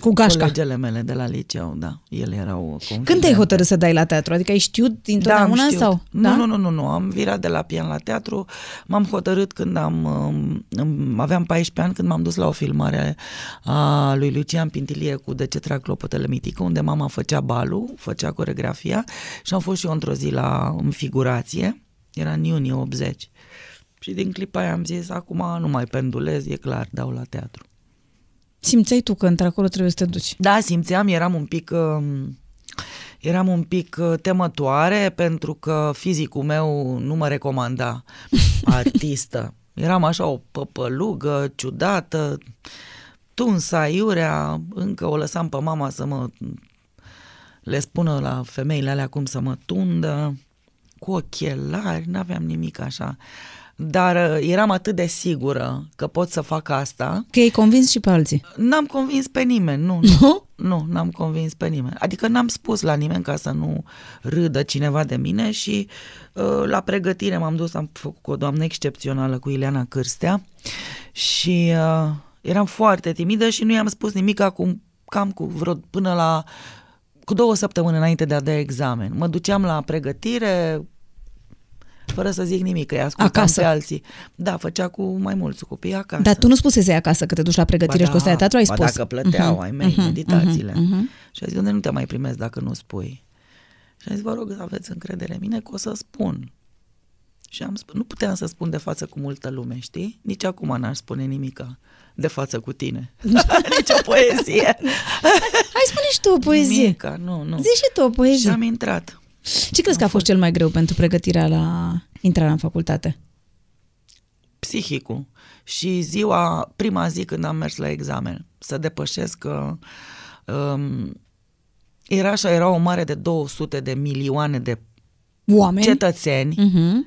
B: Cu gașca.
D: colegele mele de la liceu, da. Ele erau
B: Când te-ai hotărât să dai la teatru? Adică ai știut dintotdeauna
D: da, am știut.
B: sau?
D: Nu,
B: da?
D: nu, nu, nu, nu, am virat de la pian la teatru, m-am hotărât când am, um, um, aveam 14 ani, când m-am dus la o filmare a lui Lucian Pintilie cu De ce trag clopotele mitică, unde mama făcea balul, făcea coregrafia și am fost și eu într-o zi la în figurație, era în iunie 80. Și din clipa aia am zis, acum nu mai pendulez, e clar, dau la teatru.
B: Simțeai tu că într-acolo trebuie să te duci?
D: Da, simțeam, eram un pic... um, Eram un pic uh, temătoare pentru că fizicul meu nu mă recomanda artistă. Eram așa o păpălugă ciudată, tunsa, iurea, încă o lăsam pe mama să mă le spună la femeile alea cum să mă tundă, cu ochelari, n-aveam nimic așa. Dar uh, eram atât de sigură că pot să fac asta,
B: Că ai convins și pe alții.
D: N-am convins pe nimeni, nu, nu. Nu, n-am convins pe nimeni. Adică n-am spus la nimeni ca să nu râdă cineva de mine și uh, la pregătire m-am dus, am făcut cu o doamnă excepțională, cu Ileana Cârstea și uh, eram foarte timidă și nu i-am spus nimic acum cam cu vreo până la cu două săptămâni înainte de a da examen. Mă duceam la pregătire fără să zic nimic, că îi ascultam
B: Acasă.
D: pe alții. Da, făcea cu mai mulți copii acasă.
B: Dar tu nu spusesei acasă că te duci la pregătire și că o stai la teatru, ai
D: ba
B: spus.
D: dacă plăteau ai mei,
B: mhm,
D: meditațiile.
B: mhm, mhm.
D: Și a zis, unde nu te mai primesc dacă nu spui? Și a zis, vă rog să aveți încredere în mine că o să spun. Și am spus, nu puteam să spun de față cu multă lume, știi? Nici acum n-aș spune nimica de față cu tine. Nici o poezie.
B: Hai spune și tu o poezie.
D: Nimica, nu, nu.
B: Zi și tu o
D: Și
B: poezie.
D: am intrat.
B: Ce crezi că a fost cel mai greu pentru pregătirea la intrarea în facultate?
D: psihicul și ziua, prima zi când am mers la examen, să depășesc că um, era așa, era o mare de 200 de milioane de
B: Oameni?
D: cetățeni,
B: Mhm.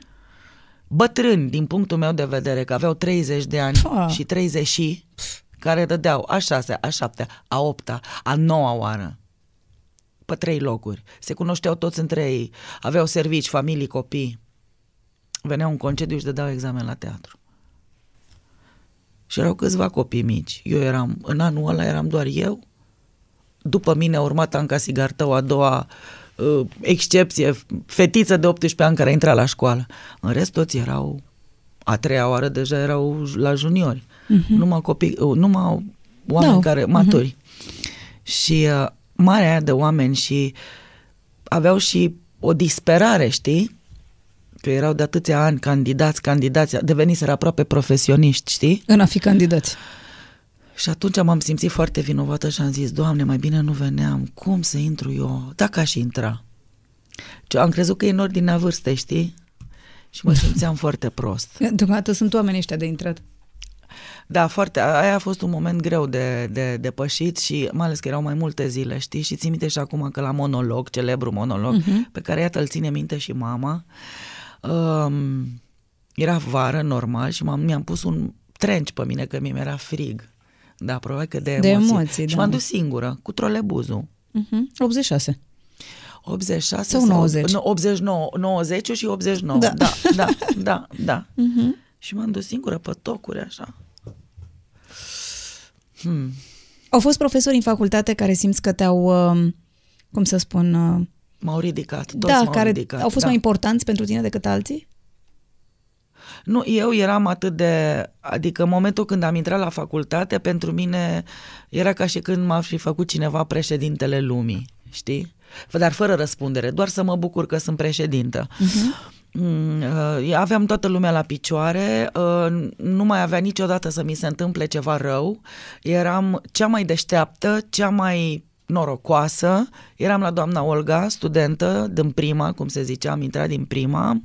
D: bătrâni din punctul meu de vedere, că aveau 30 de ani
B: Pa.
D: și 30 și, care dădeau a șasea, a șaptea, a opta, a noua oară pe trei locuri. Se cunoșteau toți între ei, aveau servici, familii, copii. Veneau în concediu și dădeau examen la teatru. Și erau câțiva copii mici. Eu eram, în anul ăla eram doar eu, după mine a urmat Anca Sigartău, a doua uh, excepție, fetiță de 18 ani care a intrat la școală. În rest, toți erau, a treia oară deja erau la juniori. Uh-huh. Numai copii, uh, numai oameni
B: Da.
D: care, maturi. Și uh, marea aia de oameni și aveau și o disperare, știi? Că erau de atâția ani candidați, candidați, deveniseră aproape profesioniști, știi?
B: În a fi candidați.
D: Și atunci m-am simțit foarte vinovată și am zis, Doamne, mai bine nu veneam, cum să intru eu? Dacă aș intra. Și am crezut că e în ordinea vârstei, știi? Și mă simțeam foarte prost.
B: Deocamdată sunt oamenii ăștia de intrat.
D: Da, foarte. Aia a fost un moment greu de, de depășit și mai ales că erau mai multe zile, știi? Și ții minte și acum că la monolog, celebru monolog, uh-huh. pe care iată îl ține minte și mama, um, era vară, normal, și m-am, mi-am pus un trench pe mine, că mi era frig. Da, probabil că de
B: De
D: emoții.
B: emoții,
D: și
B: da.
D: m-am dus singură, cu trolebuzul.
B: Uh-huh. 86.
D: 86
B: Sau 90?
D: nu, 89, 90 și 89.
B: Da.
D: Da, da, da, da. da. Uh-huh. Și m-am dus singură pe tocuri, așa. Hmm.
B: Au fost profesori în facultate care simți că te-au, um, cum să spun, uh,
D: M-au ridicat, toți
B: da,
D: m-au
B: care
D: ridicat.
B: au fost
D: da.
B: mai importanți pentru tine decât alții?
D: Nu, eu eram atât de... Adică în momentul când am intrat la facultate, pentru mine era ca și când m-ar fi făcut cineva președintele lumii, știi? Dar fără răspundere, doar să mă bucur că sunt președintă. Uh-huh. Aveam toată lumea la picioare, uh, nu mai avea niciodată să mi se întâmple ceva rău, eram cea mai deșteaptă, cea mai norocoasă, eram la doamna Olga, studentă din prima, cum se zicea, am intrat din prima,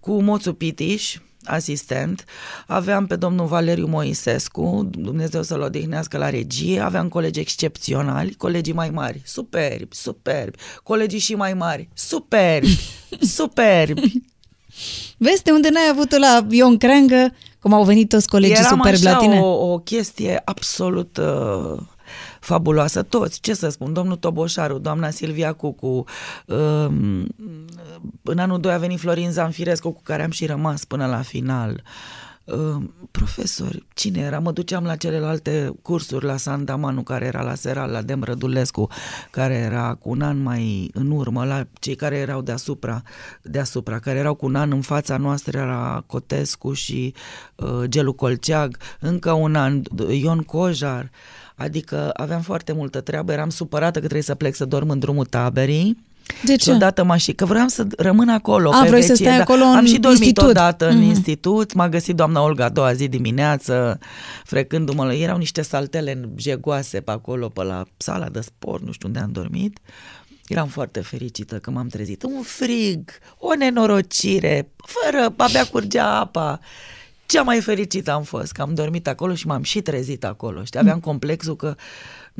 D: cu Moțu Pitiș, asistent, aveam pe domnul Valeriu Moisescu, Dumnezeu să-l odihnească la regie, aveam colegi excepționali, colegii mai mari, superbi, superbi, colegii și mai mari, superbi, superbi.
B: Vezi de unde n-ai avut la Ion Creangă, cum au venit toți colegii
D: Eram
B: superbi la
D: așa
B: tine?
D: o, o chestie absolut uh, fabuloasă. Toți, ce să spun, domnul Toboșaru, doamna Silvia Cucu, um, în anul 2 a venit Florin Zanfirescu, cu care am și rămas până la final. Uh, profesori, cine era? Mă duceam la celelalte cursuri, la Sandamanu, care era la Seral, la Dem Rădulescu, care era cu un an mai în urmă, la cei care erau deasupra, deasupra care erau cu un an în fața noastră, era Cotescu și uh, Gelu Colceag, încă un an, Ion Cojar, adică aveam foarte multă treabă, eram supărată că trebuie să plec să dorm în drumul taberii,
B: De ce?
D: și odată m-a și, că vreau să rămân acolo.
B: A,
D: pe
B: vrei să
D: vecie,
B: stai acolo
D: Am
B: în
D: și dormit
B: institut.
D: odată în
B: Mhm.
D: institut, m-a găsit doamna Olga a doua zi dimineață, frecându-mă, erau niște saltele jegoase pe acolo, pe la sala de sport, nu știu unde am dormit. Eram foarte fericită că m-am trezit. Un frig, o nenorocire, fără, abia curgea apa. Cea mai fericită am fost că am dormit acolo și m-am și trezit acolo. Știi, aveam complexul că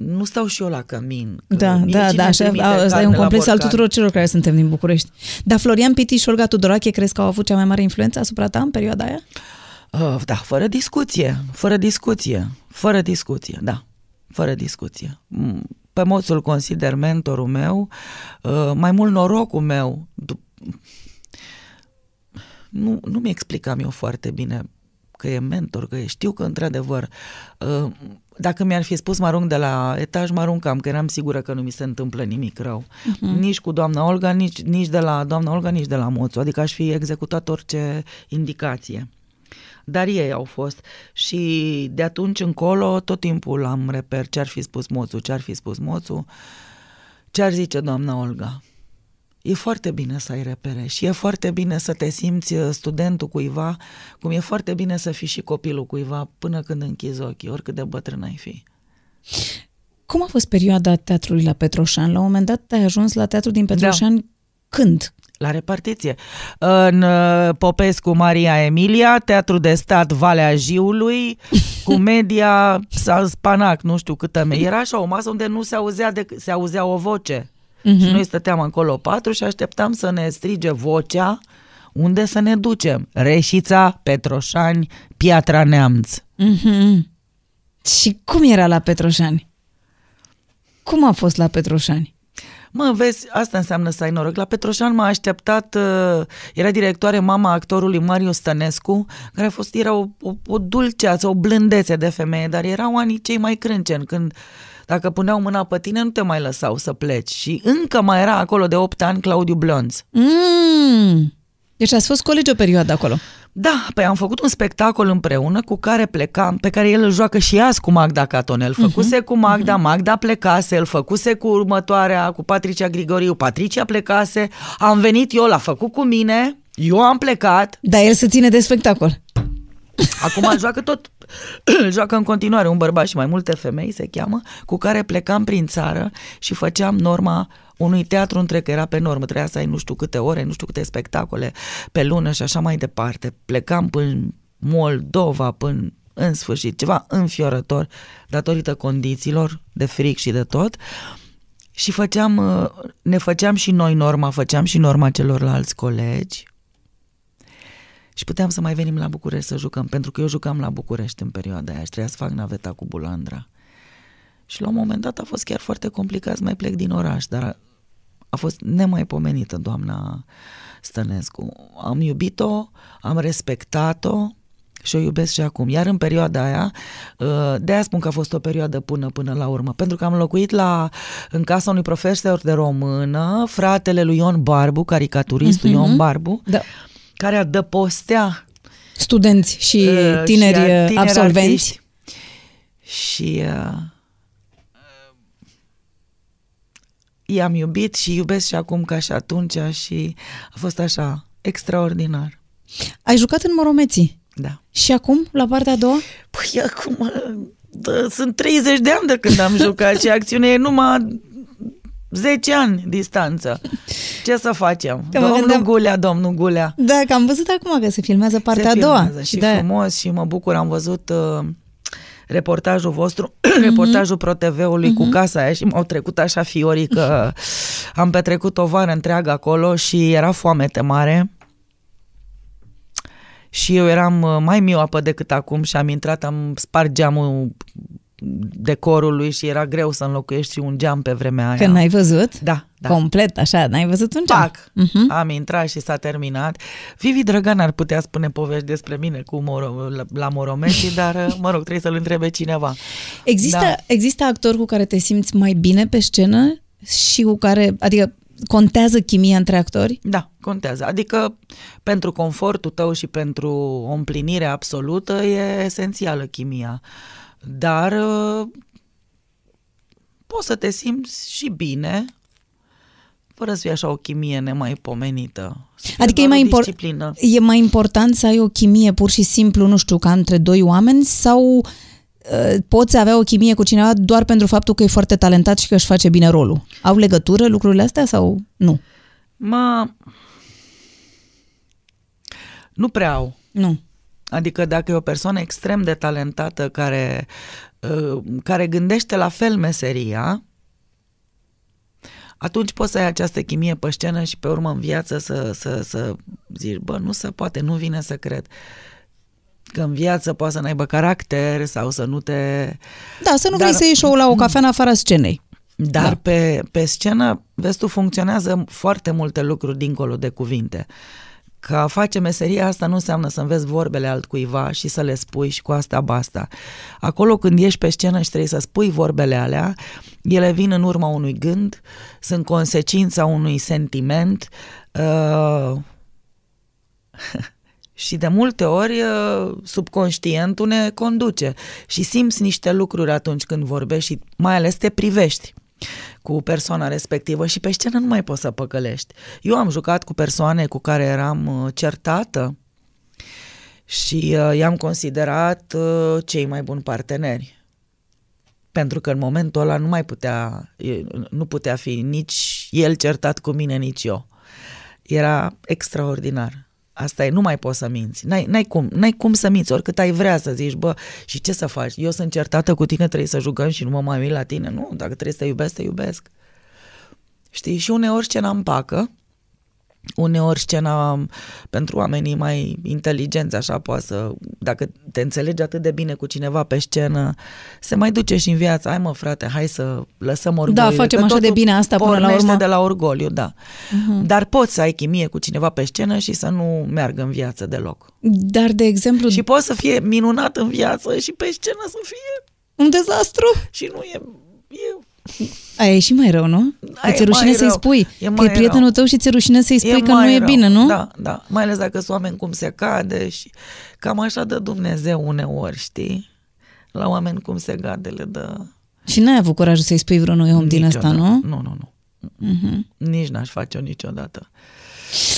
D: nu stau și eu la cămin. Că
B: Da,
D: mie
B: da,
D: cine
B: da, așa,
D: trimite
B: asta e
D: carne
B: un
D: la
B: complex al
D: borcan?
B: tuturor celor care suntem din București. Dar Florian Pitiș și Olga Tudorache crezi că au avut cea mai mare influență asupra ta în perioada aia?
D: Uh, da, fără discuție, fără discuție, fără discuție, da, fără discuție. Mm, Pe moțul consider mentorul meu, uh, mai mult norocul meu. Du- Nu, nu mi explicam eu foarte bine că e mentor, că e. Știu că, într-adevăr, uh, dacă mi-ar fi spus mă arunc de la etaj, mă aruncam, că eram sigură că nu mi se întâmplă nimic rău. Uh-huh. Nici cu doamna Olga, nici, nici de la doamna Olga, nici de la Moțu. Adică aș fi executat orice indicație. Dar ei au fost și de atunci încolo tot timpul am reper ce ar fi spus Moțu, ce ar fi spus Moțu, ce ar zice doamna Olga. E foarte bine să ai repere și e foarte bine să te simți uh, studentul cuiva, cum e foarte bine să fii și copilul cuiva până când închizi ochii, oricât de bătrân ai fi.
B: Cum a fost perioada teatrului la Petroșan? La un moment dat ai ajuns la teatru din Petroșan da. când?
D: La repartiție. În uh, Popescu Maria Emilia, Teatru de Stat Valea Jiului, cu media sau spanac, nu știu câtă me. Era așa o masă unde nu se auzea, de, se auzea o voce.
B: Mhm.
D: Uh-huh. Și noi stăteam acolo patru și așteptam să ne strige vocea unde să ne ducem. Reșița, Petroșani, Piatra Neamț.
B: Mm-hmm. Și cum era la Petroșani? Cum a fost la Petroșani?
D: Mă, vezi, asta înseamnă să ai noroc. La Petroșan m-a așteptat, uh, era directoare mama actorului Marius Stănescu, care a fost, era o, o, o dulceață, o blândețe de femeie, dar erau anii cei mai crânceni, când Dacă puneau mâna pe tine, nu te mai lăsau să pleci. Și încă mai era acolo de 8 ani Claudiu Blonz.
B: Mm. Deci ați fost colegi o perioadă acolo.
D: Da, păi am făcut un spectacol împreună cu care plecam, pe care el îl joacă și azi cu Magda Catonel. Făcuse uh-huh. cu Magda, Magda plecase, îl făcuse cu următoarea, cu Patricia Grigoriu, Patricia plecase, am venit eu, l-a făcut cu mine, eu am plecat,
B: Dar el se ține de spectacol.
D: Acum îl joacă tot, îl joacă în continuare un bărbat și mai multe femei, se cheamă, cu care plecam prin țară și făceam norma unui teatru întreg, că era pe normă, trebuia să ai nu știu câte ore, nu știu câte spectacole pe lună și așa mai departe. Plecam până Moldova, până în sfârșit, ceva înfiorător, datorită condițiilor de fric și de tot. Și făceam, uh, ne făceam și noi norma, făceam și norma celorlalți colegi, și puteam să mai venim la București să jucăm, pentru că eu jucam la București în perioada aia și trebuia să fac naveta cu Bulandra. Și la un moment dat a fost chiar foarte complicat să mai plec din oraș, dar a fost nemaipomenită doamna Stănescu. Am iubit-o, am respectat-o și o iubesc și acum. Iar în perioada aia, uh, de aia spun că a fost o perioadă până până la urmă, pentru că am locuit la, în casa unui profesor de română, fratele lui Ion Barbu, caricaturistul
B: Mhm.
D: Ion Barbu,
B: Da.
D: Care adăpostea
B: Studenți și
D: uh,
B: tineri,
D: și a-
B: uh, absolvenți.
D: artiști. Și uh, i-am iubit și iubesc și acum ca și atunci și a fost așa extraordinar.
B: Ai jucat în Moromeții.
D: Da.
B: Și acum, la partea a doua?
D: Păi acum uh, da, sunt 30 de ani de când am jucat și acțiunea e numai 10 ani distanță. Ce să facem?
B: Că mă
D: domnul
B: gândeam-
D: Gulea, domnul Gulea.
B: Da, că am văzut acum că se filmează partea
D: se
B: a doua.
D: filmează Și,
B: de-aia-
D: frumos și mă bucur, am văzut uh, reportajul vostru,
B: Mhm.
D: reportajul ProTV-ului cu casa aia și m-au trecut așa fiorii că am petrecut o vară întreagă acolo și era foamete mare. Și eu eram uh, mai mioapă decât acum și am intrat, am spart geamul decorului și era greu să înlocuiești și un geam pe vremea aia.
B: Că n-ai văzut?
D: Da, da.
B: Complet, așa, n-ai văzut un geam.
D: Pac!
B: Mhm.
D: Am intrat și s-a terminat. Vivi Drăgan ar putea spune povești despre mine cu Moro, la, la Moromeci, dar, uh, mă rog, trebuie să-l întrebe cineva.
B: Există,
D: Da.
B: există actori cu care te simți mai bine pe scenă și cu care, adică contează chimia între actori?
D: Da, contează. Adică pentru confortul tău și pentru o împlinire absolută e esențială chimia. Dar uh, poți să te simți și bine fără să fie așa o chimie nemaipomenită. Să fie
B: Adică e
D: doar
B: mai,
D: o
B: impor-
D: disciplină.
B: e mai important să ai o chimie pur și simplu, nu știu, ca între doi oameni sau uh, poți avea o chimie cu cineva doar pentru faptul că e foarte talentat și că își face bine rolul? Au legătură lucrurile astea sau nu?
D: Mă... Nu prea au.
B: Nu.
D: Adică dacă e o persoană extrem de talentată care, uh, care gândește la fel meseria, atunci poți să ai această chimie pe scenă și pe urmă în viață să, să, să zici, bă, nu se poate, nu vine să cred că în viață poate să n-aibă caracter sau să nu te...
B: Da, să nu
D: Dar-
B: vrei să iei show la o cafea în afara scenei.
D: Dar
B: Da.
D: da. pe, pe scenă, vezi tu, funcționează foarte multe lucruri dincolo de cuvinte. Că a face meseria asta nu înseamnă să înveți vorbele altcuiva și să le spui și cu asta basta. Acolo când ești pe scenă și trebuie să spui vorbele alea, ele vin în urma unui gând, sunt consecința unui sentiment uh, și de multe ori uh, subconștientul ne conduce și simți niște lucruri atunci când vorbești și mai ales te privești cu persoana respectivă și pe scenă nu mai poți să păcălești. Eu am jucat cu persoane cu care eram uh, certată și uh, i-am considerat uh, cei mai buni parteneri. Pentru că în momentul ăla nu mai putea, e, nu putea fi nici el certat cu mine, nici eu. Era extraordinar. Asta e, nu mai poți să minți. N-ai, n-ai, cum, n-ai cum să minți, oricât ai vrea să zici, bă, și ce să faci? Eu sunt certată cu tine, trebuie să jucăm și nu mă mai uit la tine. Nu, dacă trebuie să te iubesc, te iubesc. Știi? Și uneori scena împacă, uneori scena pentru oamenii mai inteligenți, așa poate să, dacă te înțelegi atât de bine cu cineva pe scenă, se mai duce și în viață. Hai mă frate, hai să lăsăm orgoliu.
B: facem așa de bine asta până la urmă.
D: de la orgoliu, da. Uh-huh. Dar poți să ai chimie cu cineva pe scenă și să nu meargă în viață deloc.
B: Dar, de exemplu,
D: Și poți să fie minunat în viață și pe scenă să fie
B: un dezastru?
D: și nu e e,
B: Aia e și mai rău, nu? Că
D: Aia
B: ți-e
D: e
B: rușine
D: mai
B: să-i
D: rău.
B: spui.
D: E
B: că
D: mai
B: e prietenul
D: rău.
B: tău și ți-e rușine să-i spui că
D: mai
B: nu e
D: rău.
B: bine, nu?
D: Da, da. Mai ales dacă sunt oameni cum se cade și cam așa dă Dumnezeu uneori, știi? La oameni cum se cade le dă...
B: Și n-ai avut curajul să-i spui vreunui om din ăsta,
D: Niciodată.
B: nu?
D: Nu, nu, nu.
B: Mhm.
D: Nici n-aș face-o niciodată.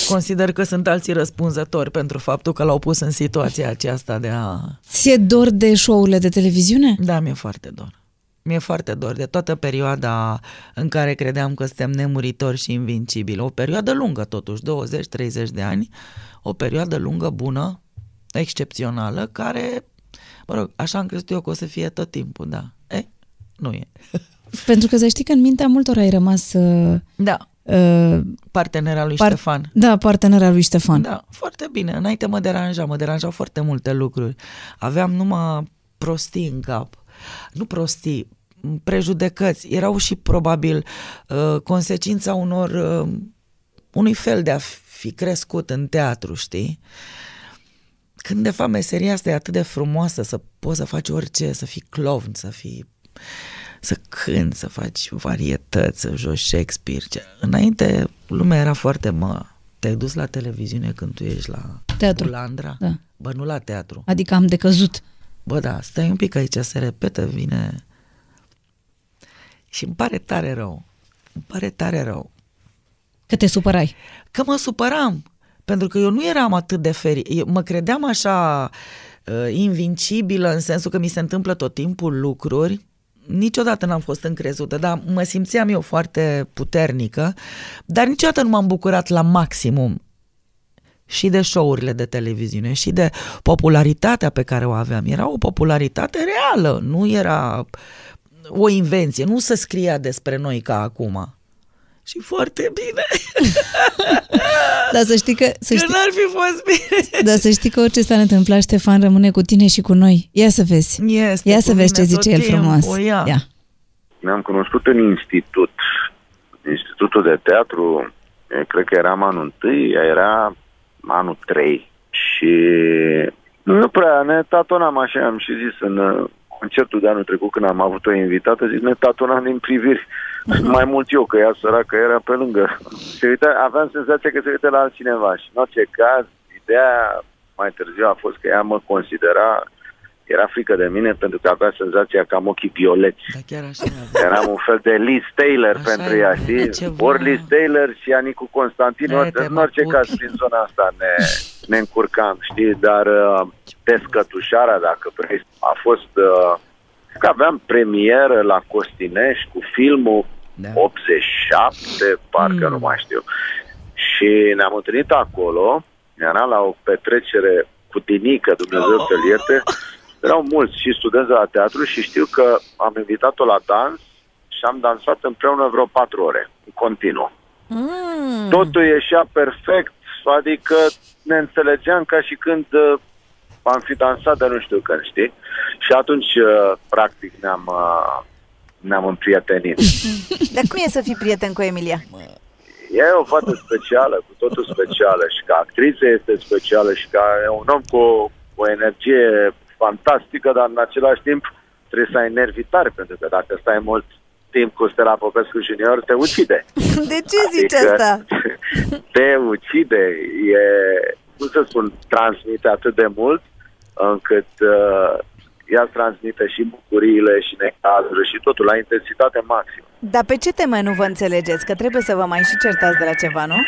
D: Consider că sunt alții răspunzători pentru faptul că l-au pus în situația aceasta de a...
B: Ți-e dor de show-urile de televiziune?
D: Da, mi-e foarte dor. Mi-e foarte dor de toată perioada în care credeam că suntem nemuritori și invincibili. O perioadă lungă, totuși, 20-30 de ani. O perioadă lungă, bună, excepțională, care, mă rog, așa am crezut eu că o să fie tot timpul, da. E, nu e.
B: Pentru că să știi că în mintea multor ai rămas uh,
D: Da,
B: uh,
D: partenera lui
B: par-
D: Ștefan.
B: Da, partenera lui Ștefan.
D: Da, foarte bine. Înainte mă deranja, mă deranjau foarte multe lucruri. Aveam numai prostii în cap. Nu prostii, prejudecăți. Erau și probabil uh, consecința unor uh, unui fel de a fi crescut în teatru, știi? Când de fapt meseria asta e atât de frumoasă să poți să faci orice, să fii clown, să fii să cânti, să faci varietăți, să joci Shakespeare. Ce... Înainte lumea era foarte mă, te-ai dus la televiziune când tu ești la
B: Teatru.
D: Bulandra?
B: Da.
D: Bă, nu la teatru.
B: Adică am decăzut.
D: Bă, da, stai un pic aici, se repetă, vine... Și îmi pare tare rău. Îmi pare tare rău.
B: Că te supărai.
D: Că mă supăram. Pentru că eu nu eram atât de ferit. Eu mă credeam așa uh, invincibilă în sensul că mi se întâmplă tot timpul lucruri. Niciodată n-am fost încrezută, dar mă simțeam eu foarte puternică, dar niciodată nu m-am bucurat la maximum și de show-urile de televiziune și de popularitatea pe care o aveam. Era o popularitate reală, nu era o invenție, nu se scria despre noi ca acum. Și foarte bine,
B: Dar să știi că, să
D: că
B: știi,
D: n-ar fi fost bine.
B: dar să știi că orice s-ar întâmpla, Ștefan rămâne cu tine și cu noi. Ia să vezi.
D: Este
B: Ia
D: cu
B: să vezi ce
D: mine
B: zice
D: tot
B: el frumos.
D: timpul, ia.
B: Ia.
H: Ne-am cunoscut în institut, institutul de teatru, e, cred că eram anul întâi, ea era anul 3 și nu prea ne tatonam așa, am și zis în uh, concertul de anul trecut când am avut o invitată, zic, ne tatonam din priviri. Mai mult eu, că ea săracă era pe lângă. Se uita, aveam senzația că se uită la altcineva și în orice caz, ideea mai târziu a fost că ea mă considera, era frică de mine pentru că avea senzația că am ochii violeți.
D: Da, chiar așa era.
H: Eram un fel de Liz Taylor
D: Așa
H: pentru
D: e,
H: ea,
D: e
H: știi?
D: ceva.
H: Ori Liz Taylor și Anicu Constantin,
D: E,
H: ori,
D: te
H: în orice
D: mă
H: caz,
D: pupi.
H: prin zona asta ne, ne încurcam, știi? Dar uh, descătușarea, dacă vrei, a fost... Uh, că aveam premieră la Costinești cu filmul
D: Da.
H: 87, parcă
D: Mm.
H: nu mai știu. Și ne-am întâlnit acolo, eram la o petrecere cu Tinică, Dumnezeu să-l ierte. Erau mulți și studenți de la teatru și știu că am invitat-o la dans și am dansat împreună vreo patru ore, în continuu.
G: Mm.
H: Totul ieșea perfect, adică ne înțelegeam ca și când uh, am fi dansat de nu știu când, știi? Și atunci, uh, practic, ne-am, uh, ne-am împrietenit.
G: Dar cum e să fii prieten cu Emilia?
H: E o fată specială, cu totul specială și ca actriță este specială și ca e un om cu o, o energie fantastică, dar în același timp trebuie să ai nervi tari, pentru că dacă stai mult timp cu Stella Popescu Junior, te ucide.
G: De ce zici asta?
H: te ucide, e, cum să spun, transmite atât de mult încât uh, ea îți transmite și bucuriile și necazurile și totul la intensitate maximă.
G: Dar pe ce teme nu vă înțelegeți? Că trebuie să vă mai și certați de la ceva, nu?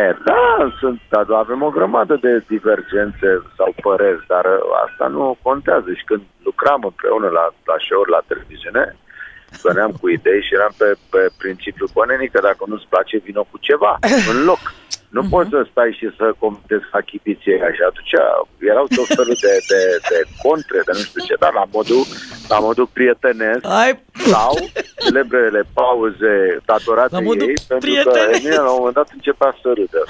H: E, da, sunt, da, avem o grămadă de divergențe sau păreri, dar uh, asta nu contează. Și când lucram împreună la, la show la televiziune, veneam cu idei și eram pe, pe principiu bănenic că dacă nu-ți place, vină cu ceva în loc. Nu
D: Mhm.
H: poți să stai și să comentezi achiziție și atunci erau tot felul de, de, de contre, de nu știu ce, dar la modul, la modul prietenesc
D: Ai,
H: sau celebrele pauze datorate
D: La modul
H: ei, pentru că
D: prietenesc.
H: Emilia la un moment dat începea să râdă.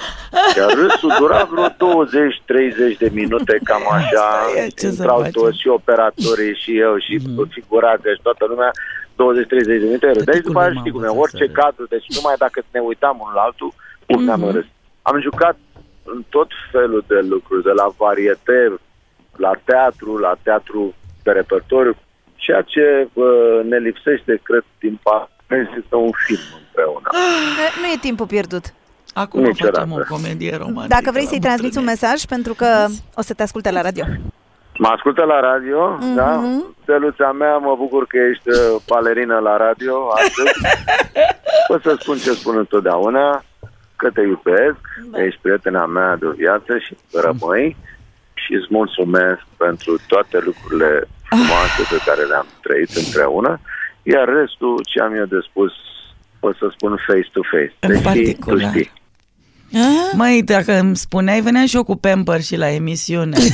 H: Iar râsul dura vreo 20-30 de minute, cam așa.
D: Asta e, ce să
H: Intrau
D: facem?
H: toți și operatorii și eu și mm-hmm. figuracă și toată lumea 20-30 de minute râdeai.
D: Tăticul
H: După aia
D: meu
H: știi
D: m-a
H: cum e,
D: învățat
H: orice
D: să râd.
H: cadru, deci numai dacă ne uitam unul la altul, cum ne-am
D: Mhm.
H: râs. Am jucat în tot felul de lucruri, de la varieté, la teatru, la teatru de repertoriu, ceea ce uh, ne lipsește, cred, din partea este un film împreună.
G: Eh, Nu e timpul pierdut.
D: Acum
H: Niciodată.
D: facem o comedie romantică.
G: Dacă vrei să-i
D: la
G: transmiți un
D: mulțumesc.
G: mesaj, pentru că o să te asculte la radio.
H: Mă ascultă la radio,
G: Mhm.
H: da? Steluța mea, mă bucur că ești uh, balerină la radio astăzi. Pot să spun ce spun întotdeauna, că te iubesc, da. ești prietena mea de o viață și rămâi și îți mulțumesc pentru toate lucrurile frumoase pe care le-am trăit împreună, iar restul ce am eu de spus pot să spun face-to-face.
D: În
H: Deci știi, tu
D: particular.
H: știi.
B: Ah,
D: Măi, dacă îmi spuneai, veneam și eu cu Pamper și la emisiune.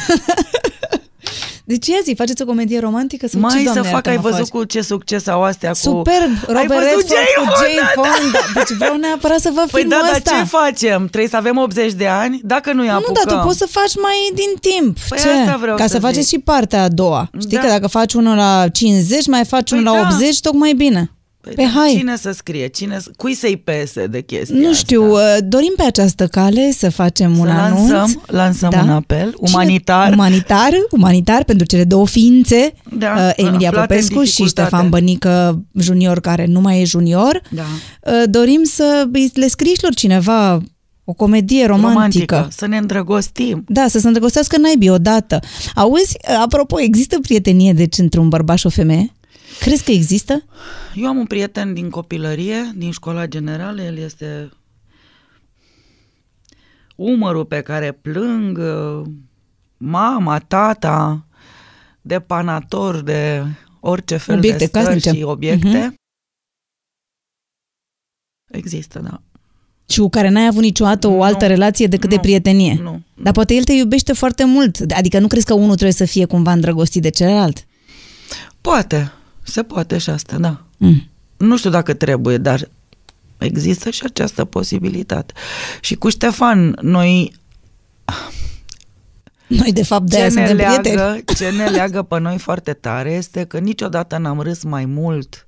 B: de ce zi? Faceți o comedie romantică? Sau ce,
D: Mai să
B: doamne,
D: fac, ai
B: iartă-mă,
D: văzut
B: faci?
D: cu ce succes au astea cu...
B: Superb! Robert
D: văzut
B: Redford
D: Jane
B: cu Jane
D: Fonda?
B: Fonda. Deci vreau neapărat să vă
D: Păi
B: filmul
D: da, dar
B: ăsta.
D: ce facem? Trebuie să avem 80 de ani? Dacă nu-i
B: Nu,
D: apucăm.
B: dar tu poți să faci mai din timp.
D: Păi
B: Ce?
D: asta vreau
B: Ca
D: să
B: să faceți
D: zic.
B: și partea a doua. Știi
D: Da.
B: că dacă faci unul la 50, mai faci
D: Păi
B: unul la
D: da.
B: 80, tocmai bine.
D: Păi
B: Pe
D: da,
B: hai.
D: Cine să scrie? Cine, să- cui să-i pese de chestia
B: Nu
D: asta?
B: știu, uh, dorim pe această cale să facem
D: Să
B: un anunț.
D: lansăm, lansăm
B: Da.
D: un apel
B: Cine-
D: umanitar.
B: Umanitar, umanitar pentru cele două ființe,
D: Da,
B: uh, Emilia
D: aflate în
B: Popescu și
D: dificultate.
B: Ștefan Bănică junior, care nu mai e junior.
D: Da.
B: Uh, Dorim să îi- le scriși lor cineva o comedie romantică.
D: Romantică. Să ne îndrăgostim.
B: Da, să se îndrăgostească naibii odată. Auzi, apropo, există prietenie deci între un bărbat și o femeie? Crezi că există?
D: Eu am un prieten din copilărie, din școala generală, el este umărul pe care plâng uh, mama, tata, depanator de orice fel
B: Obiecte
D: de stări
B: casnice.
D: și obiecte.
B: Mhm.
D: Există, da.
B: Și cu care n-ai avut niciodată o
D: Nu,
B: altă relație decât de
D: nu,
B: prietenie.
D: nu,
B: Dar poate el te iubește foarte mult. Adică nu crezi că unul trebuie să fie cumva îndrăgostit de celălalt?
D: Poate, se poate și asta, da.
B: Mm.
D: Nu știu dacă trebuie, dar există și această posibilitate. Și cu Ștefan, noi
B: Noi, de fapt, de
D: ce
B: aia
D: ne,
B: suntem prieteni.
D: leagă, ce ne leagă pe noi foarte tare este că niciodată n-am râs mai mult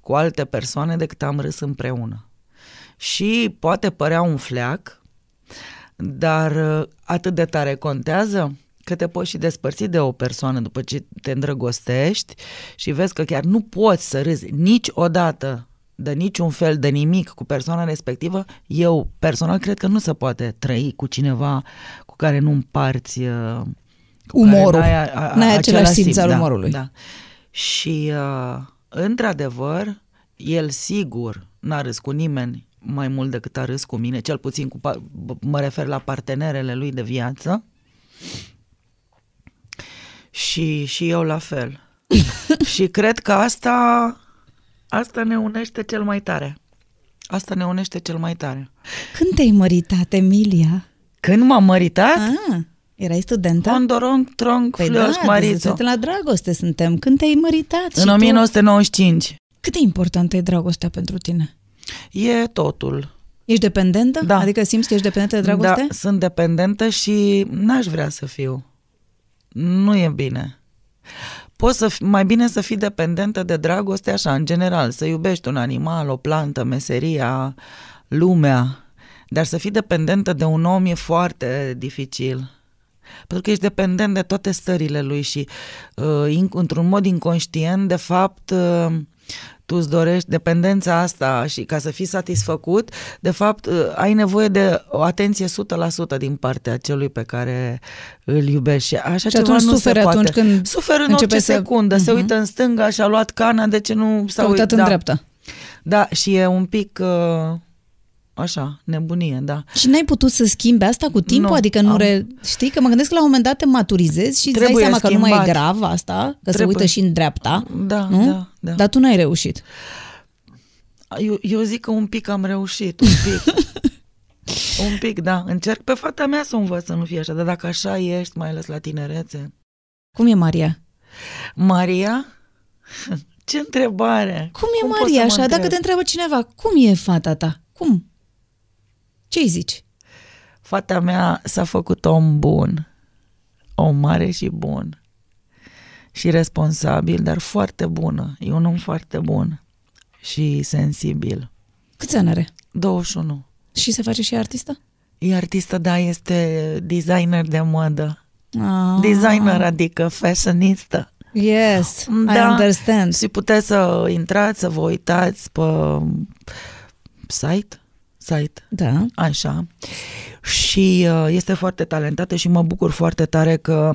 D: cu alte persoane decât am râs împreună. Și poate părea un fleac, dar uh, atât de tare contează că te poți și despărți de o persoană după ce te îndrăgostești și vezi că chiar nu poți să râzi niciodată de niciun fel, de nimic cu persoana respectivă, eu personal cred că nu se poate trăi cu cineva cu care nu împarți uh, cu
B: Umorul.
D: Care n-ai, a, a,
B: N-ai același simț al
D: da,
B: umorului.
D: Da. Și, uh, într-adevăr, el sigur n-a râs cu nimeni mai mult decât a râs cu mine, cel puțin cu, pa- mă refer la partenerele lui de viață. Și, și eu la fel. și cred că asta, asta ne unește cel mai tare. Asta ne unește cel mai tare.
B: Când te-ai măritat, Emilia?
D: Când m-am măritat,
B: Ah, erai studentă?
D: Condorong, Trong,
B: Păi
D: Flioș,
B: da,
D: Marizo.
B: suntem la dragoste suntem. Când te-ai măritat?
D: În
B: și tu?
D: 1995.
B: Cât de importantă e dragostea pentru tine?
D: E totul.
B: Ești dependentă?
D: Da.
B: Adică simți că ești dependentă de dragoste?
D: Da, sunt dependentă și n-aș vrea să fiu. Nu e bine. Poți să fi, mai bine să fii dependentă de dragoste așa, în general, să iubești un animal, o plantă, meseria, lumea, dar să fii dependentă de un om e foarte dificil. Pentru că ești dependent de toate stările lui și uh, in, într-un mod inconștient, de fapt, uh, tu îți dorești dependența asta și ca să fii satisfăcut, de fapt, uh, ai nevoie de o atenție 100% din partea celui pe care îl iubești. Și așa
B: Și
D: ceva
B: atunci
D: nu
B: suferi
D: se poate.
B: atunci când
D: Suferi în
B: începe
D: orice
B: să-
D: secundă. Se
B: Mhm.
D: uită în stânga și a luat cana, de ce nu s-a
B: S-a uitat în
D: da.
B: dreapta.
D: Da, și e un pic uh, așa, nebunie, da.
B: Și n-ai putut să schimbi asta cu timpul?
D: Nu,
B: adică nu
D: am-
B: re... Știi că mă gândesc că la un moment dat te maturizezi și îți dai
D: Trebuie
B: seama că nu mai e
D: schimbat.
B: grav asta, că se
D: Trebuie.
B: uită și în dreapta.
D: Da,
B: nu?
D: da, da.
B: Dar tu n-ai reușit.
D: Eu, eu zic că un pic am reușit, un pic. un pic, da. Încerc pe fata mea să o învăț să nu fie așa, dar dacă așa ești, mai ales la tinerețe.
B: Cum e Maria?
D: Maria? Ce întrebare!
B: Cum e
D: poți
B: Maria
D: să mă
B: așa? Dacă
D: întreb?
B: te întreabă cineva, cum e fata ta? Cum? Ce-i zici?
D: Fata mea s-a făcut om bun, om mare și bun și responsabil, dar foarte bună. E un om foarte bun și sensibil.
B: Câți ani are?
D: 21.
B: Și se face și artistă?
D: E artistă, da, este designer de modă.
B: Ah.
D: Designer, adică fashionistă.
B: Yes, I
D: Da.
B: understand.
D: Și puteți să intrați, să vă uitați pe site, site,
B: Da.
D: așa. Și uh, este foarte talentată și mă bucur foarte tare că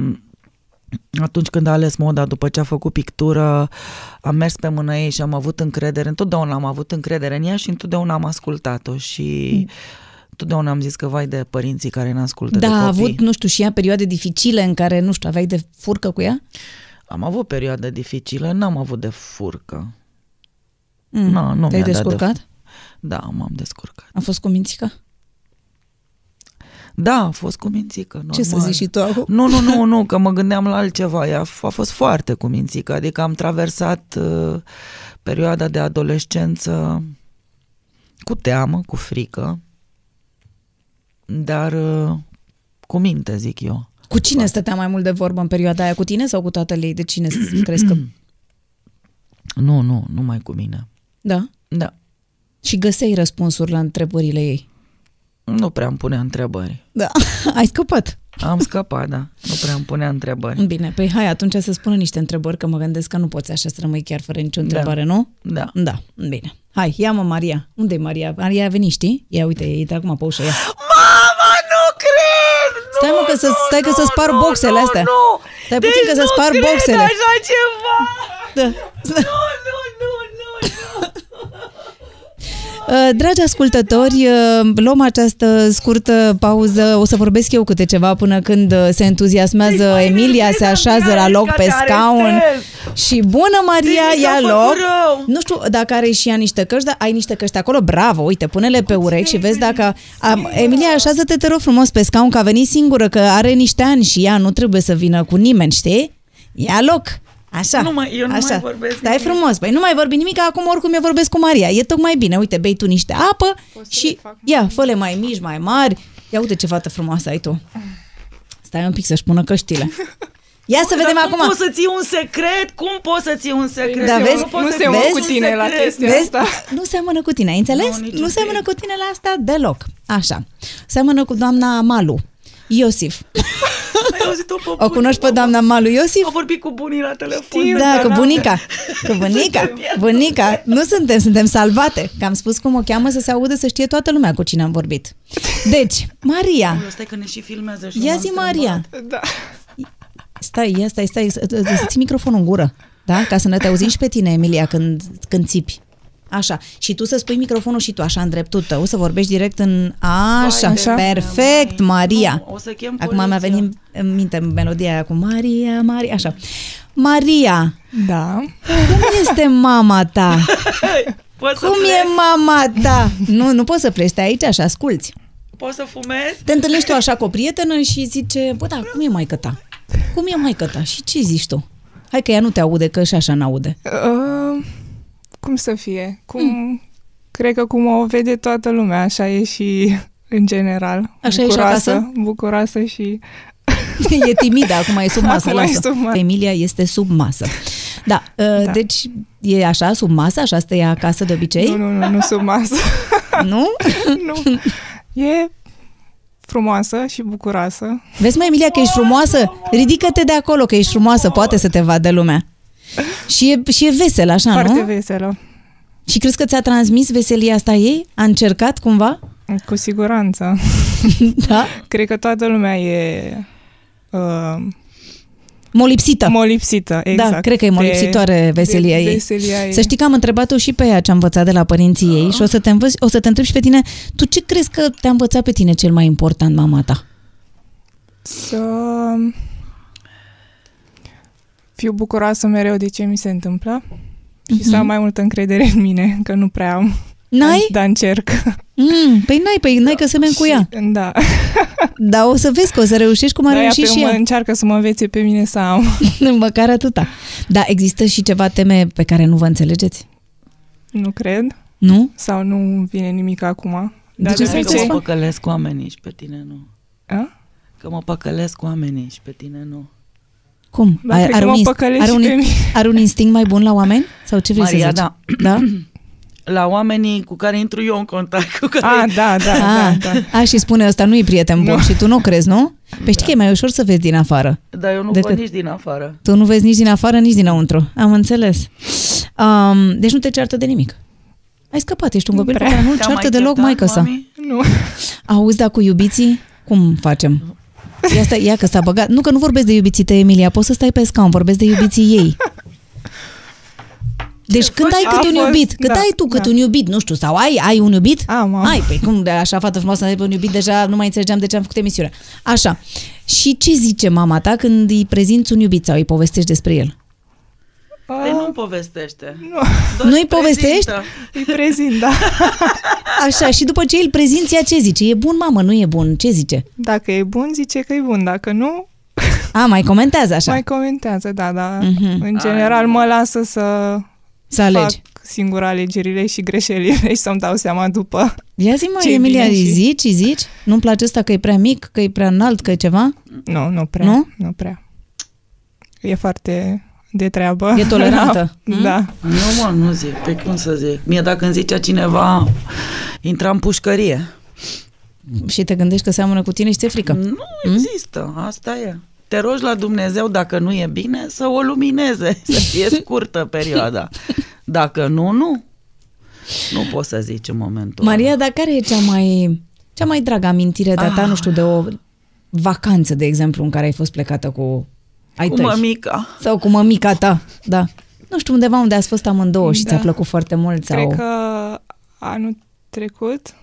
D: atunci când a ales moda, după ce a făcut pictură, am mers pe mâna ei și am avut încredere. Întotdeauna am avut încredere în ea și întotdeauna am ascultat-o și întotdeauna am zis că vai de părinții care ne ascultă
B: Da,
D: de
B: a
D: copii.
B: avut, nu știu, și ea perioade dificile în care, nu știu, aveai de furcă cu ea?
D: Am avut perioadă dificilă, n-am avut de furcă.
B: Mm.
D: Nu, nu
B: Te-ai
D: mi-a dat de
B: descurcat?
D: Da, m-am descurcat.
B: A fost cu mințica?
D: Da, a fost cu mințică, normal.
B: Ce să zici și tu acum?
D: Nu, nu, nu, nu, că mă gândeam la altceva. Ea a f- a fost foarte cu mințică, adică am traversat uh, perioada de adolescență cu teamă, cu frică, dar uh, cu minte, zic eu.
B: Cu cine stătea mai mult de vorbă în perioada aia? Cu tine sau cu tatăl ei? De cine crezi că...
D: Nu, nu, numai cu mine.
B: Da?
D: Da,
B: Și găseai răspunsuri la întrebările ei.
D: nu prea îmi punea întrebări.
B: Da. Ai scăpat.
D: Am scăpat, da, nu prea îmi punea întrebări.
B: Bine, păi hai atunci să spună niște întrebări, că mă gândesc că nu poți așa să rămâi chiar fără nicio întrebare, nu?
D: Da.
B: Da, bine. Hai, ia-mă Maria. unde e Maria? Maria a venit, știi? Ia, uite, e intră acum pe ușă, ia.
D: Mama, nu cred!
B: Stai, mă, că să- stai că să spar boxele astea.
D: Nu,
B: Stai puțin
D: deci
B: că să
D: nu
B: spar
D: cred
B: boxele.
D: așa ceva!
B: Da.
D: Nu, nu, nu, nu, nu!
B: Uh, Dragi ascultători, uh, luăm această scurtă pauză. O să vorbesc eu câte ceva până când uh, se entuziasmează Emilia, se așează la loc pe scaun. Și bună, Maria,
D: Deci mi s-a
B: ia
D: făcut
B: loc.
D: rău.
B: Nu știu dacă are și ea niște căști, dar ai niște căști acolo, bravo, uite, pune-le pe urechi și vezi dacă... Am, Emilia, așează-te, te rog frumos, pe scaun, că a venit singură, că are niște ani și ea nu trebuie să vină cu nimeni, știi? Ia loc! Așa,
D: Nu mai- eu nu
B: așa.
D: mai vorbesc
B: Stai
D: nimic.
B: frumos, păi nu mai vorbi nimic, acum oricum eu vorbesc cu Maria. E tocmai bine, uite, bei tu niște apă și ia, fă mai mici, mai mari. Ia uite ce fată frumoasă ai tu. Stai un pic să-și pună căștile. Ia să vedem
D: Dar
B: acum.
D: Cum poți să ții un secret? Cum poți să ții un secret?
B: Da,
D: Eu
B: vezi?
D: pot
B: Nu
D: să
B: seamănă
D: ții
B: cu
D: un
I: tine la
D: secret.
I: chestia
B: Vezi?
I: asta.
B: Nu seamănă cu tine, ai înțeles?
D: Nu, nici
B: Nu
D: un
B: seamănă
D: pic.
B: cu tine la asta deloc. Așa. Seamănă cu doamna Malu. Iosif.
D: Ai auzit-o pe
B: O
D: bunii?
B: cunoști pe doamna Malu Iosif?
D: A vorbit cu bunii la telefon.
B: Da, cu bunica. Cu bunica. Bunica. Nu suntem, suntem salvate. Că am spus cum o cheamă să se audă să știe toată lumea cu cine am vorbit. Deci, Maria.
D: Aoleu, Stai că ne și filmează și
B: Ia
D: m-am
B: zi,
D: strâmbat.
B: Maria.
I: Da.
B: Stai, ia, stai, stai, să să ții microfonul în gură, da? Ca să ne te auzim și pe tine, Emilia, când, când țipi. Așa. Și tu să spui microfonul și tu așa în dreptul tău, să vorbești direct în... Așa,
I: Așa.
B: perfect, Maria.
D: Nu, o să chem
B: Acum mi-a
D: poliția.
B: venit în minte melodia aia cu Maria, Maria, așa. Maria,
I: Da.
B: cum este mama ta?
D: Poți să
B: Cum
D: pleci?
B: e mama ta? Nu, nu poți să pleci, stai aici așa, asculți.
D: Poți să fumezi?
B: Te întâlnești tu așa cu o prietenă și zice, bă, da, cum e maică ta? Cum e maică ta? Și ce zici tu? Hai că ea nu te aude, că și așa n-aude.
I: Uh, cum să fie? Cum...
B: Hmm.
I: Cred că cum o vede toată lumea, așa e și în general.
B: Așa e și
I: bucuroasă,
B: acasă?
I: Bucuroasă și...
B: e timidă, acum e sub masă,
I: Acum e
B: lasă.
I: sub masă.
B: Emilia este sub masă. Da, da,
I: Da.
B: deci e așa, sub masă, așa stă ea acasă de obicei?
I: Nu, nu, nu, nu sub masă.
B: nu?
I: nu. E frumoasă și bucuroasă.
B: Vezi, mai Emilia, că ești frumoasă? Ridică-te de acolo, că ești frumoasă, poate să te vadă lumea. Și e, și e veselă, așa,
I: Foarte
B: nu?
I: veselă.
B: Și crezi că ți-a transmis veselia asta ei? A încercat cumva?
I: Cu siguranță.
B: Da?
I: Cred că toată lumea e... Uh,
B: Molipsită.
I: molipsită, exact.
B: Da, cred că e molipsitoare
I: de-
B: veselia
I: de-
B: ei.
I: Veselia ei.
B: Să știi că am întrebat-o și pe ea ce a învățat de la părinții ei și o să te, învăț, o să te întreb și pe tine, tu ce crezi că te-a învățat pe tine cel mai important, mama ta?
I: Să fiu bucuroasă mereu de ce mi se întâmplă și să am mai multă încredere în mine, că nu prea am.
B: Mhm. N-ai?
I: Dar încerc.
B: Mm, păi n-ai, păi n-ai că semeni cu ea.
I: Da.
B: Dar o să vezi că o să reușești cum a
I: Dar ea
B: reușit
I: pe
B: și
I: mă
B: ea.
I: încearcă să mă învețe pe mine să am.
B: Măcar atâta. Da, există și ceva teme pe care nu vă înțelegeți?
I: Nu cred.
B: Nu?
I: Sau nu vine nimic acum. Dar
B: ce
I: de
B: să
D: Că
B: faceți?
I: obicei...
D: mă păcălesc cu oamenii și pe tine nu.
I: A?
D: Că mă păcălesc cu oamenii și pe tine nu.
B: Cum?
I: Ba, cred că mă
B: inst-
I: păcălești
B: are, un,
I: și pe mine.
B: are un instinct mai bun la oameni? Sau ce vrei
D: Maria,
B: să zici?
D: da.
B: da?
D: La oamenii cu care intru eu în contact. Cu care...
I: Ah, da, da,
B: A,
I: da, da.
B: a, și spune ăsta nu-i prieten bun
I: Nu.
B: și tu nu crezi, nu? Păi știi că e mai ușor să vezi din afară.
D: Dar eu nu
B: Decât-
D: văd nici din afară.
B: Tu nu vezi nici din afară, nici dinăuntru. Am înțeles. Um, deci nu te ceartă de nimic. Ai scăpat, ești un
I: Nu
B: copil pe
I: prea.
B: care nu
D: Te-am
B: ceartă
D: mai
B: deloc
D: certat,
B: mai sa.
D: mami?
I: Nu.
B: Auzi, da, cu iubiții, cum facem? Ia, stai, ia că s-a băgat. Nu că nu vorbesc de iubiții tăi, Emilia, poți să stai pe scaun, vorbesc de iubiții ei. Deci când ai
I: A
B: cât un
I: fost,
B: iubit, cât
I: da,
B: ai tu cât
I: da.
B: un iubit, nu știu, sau ai, ai un iubit?
I: Am, am.
B: Ai, păi cum de așa fată frumoasă ai pe un iubit, deja nu mai înțelegeam de ce am făcut emisiunea. Așa. Și ce zice mama ta când îi prezinți un iubit sau îi povestești despre el?
D: Păi nu povestește.
I: Nu.
D: Doar
B: Nu-i
D: îi
B: povestești?
D: prezintă.
I: Îi prezint, da.
B: Așa, și după ce îl prezinți, ea ce zice? E bun, mamă, nu e bun? Ce zice?
I: Dacă e bun, zice că e bun. Dacă nu,
B: A, mai comentează așa.
I: mai comentează, da, da.
B: Mhm.
I: În general mă lasă să
B: Să alegi.
I: fac singur alegerile și greșelile și să-mi dau seama după.
B: Ia zi, mă,
I: Ce-i
B: Emilia,
I: bine
B: îi
I: și-
B: zici, îi zici? Nu-mi place ăsta că e prea mic, că e prea înalt, că e ceva?
I: Nu, nu prea.
B: Nu?
I: Nu prea. E foarte de treabă.
B: E tolerantă. Mm?
I: da.
D: Nu, mă, nu zic. Pe cum să zic? Mie dacă îmi zicea cineva, intra în pușcărie.
B: Și te gândești că seamănă cu tine și ți-e frică.
D: Nu există, asta e. Te rogi la Dumnezeu, dacă nu e bine, să o lumineze, să fie scurtă perioada. Dacă nu, nu. Nu poți să zici în momentul
B: Maria, dar care e cea mai, cea mai dragă amintire de-a ta,
D: Ah.
B: nu știu, de o vacanță, de exemplu, în care ai fost plecată cu ai
D: Cu
B: tăi?
D: mămica.
B: Sau cu mămica ta, da. Nu știu, undeva unde ați fost amândouă și
I: Da.
B: ți-a plăcut foarte mult sau...
I: Cred că anul trecut,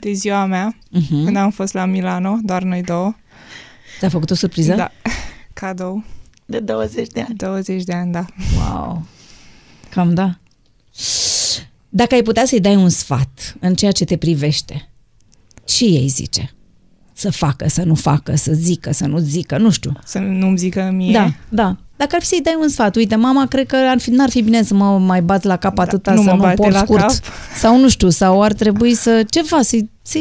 I: de ziua mea,
B: Mhm.
I: când am fost la Milano, doar noi două.
B: Ți-a făcut o surpriză?
I: Da. Cadou.
D: De 20 de ani.
I: 20 de ani, da.
B: Wow. Cam da. Dacă ai putea să-i dai un sfat în ceea ce te privește, ce ei zice? Să facă, să nu facă, să zică, să nu zică, nu știu.
I: Să nu-mi zică mie.
B: Da, da. Dacă ar fi să-i dai un sfat, uite, mama, cred că ar fi, n-ar fi bine să mă mai bat la cap atâta,
I: Da, nu
B: să
I: mă
B: nu
I: bate
B: port
I: la
B: scurt.
I: cap.
B: Sau nu știu, sau ar trebui să, ceva, să-i, să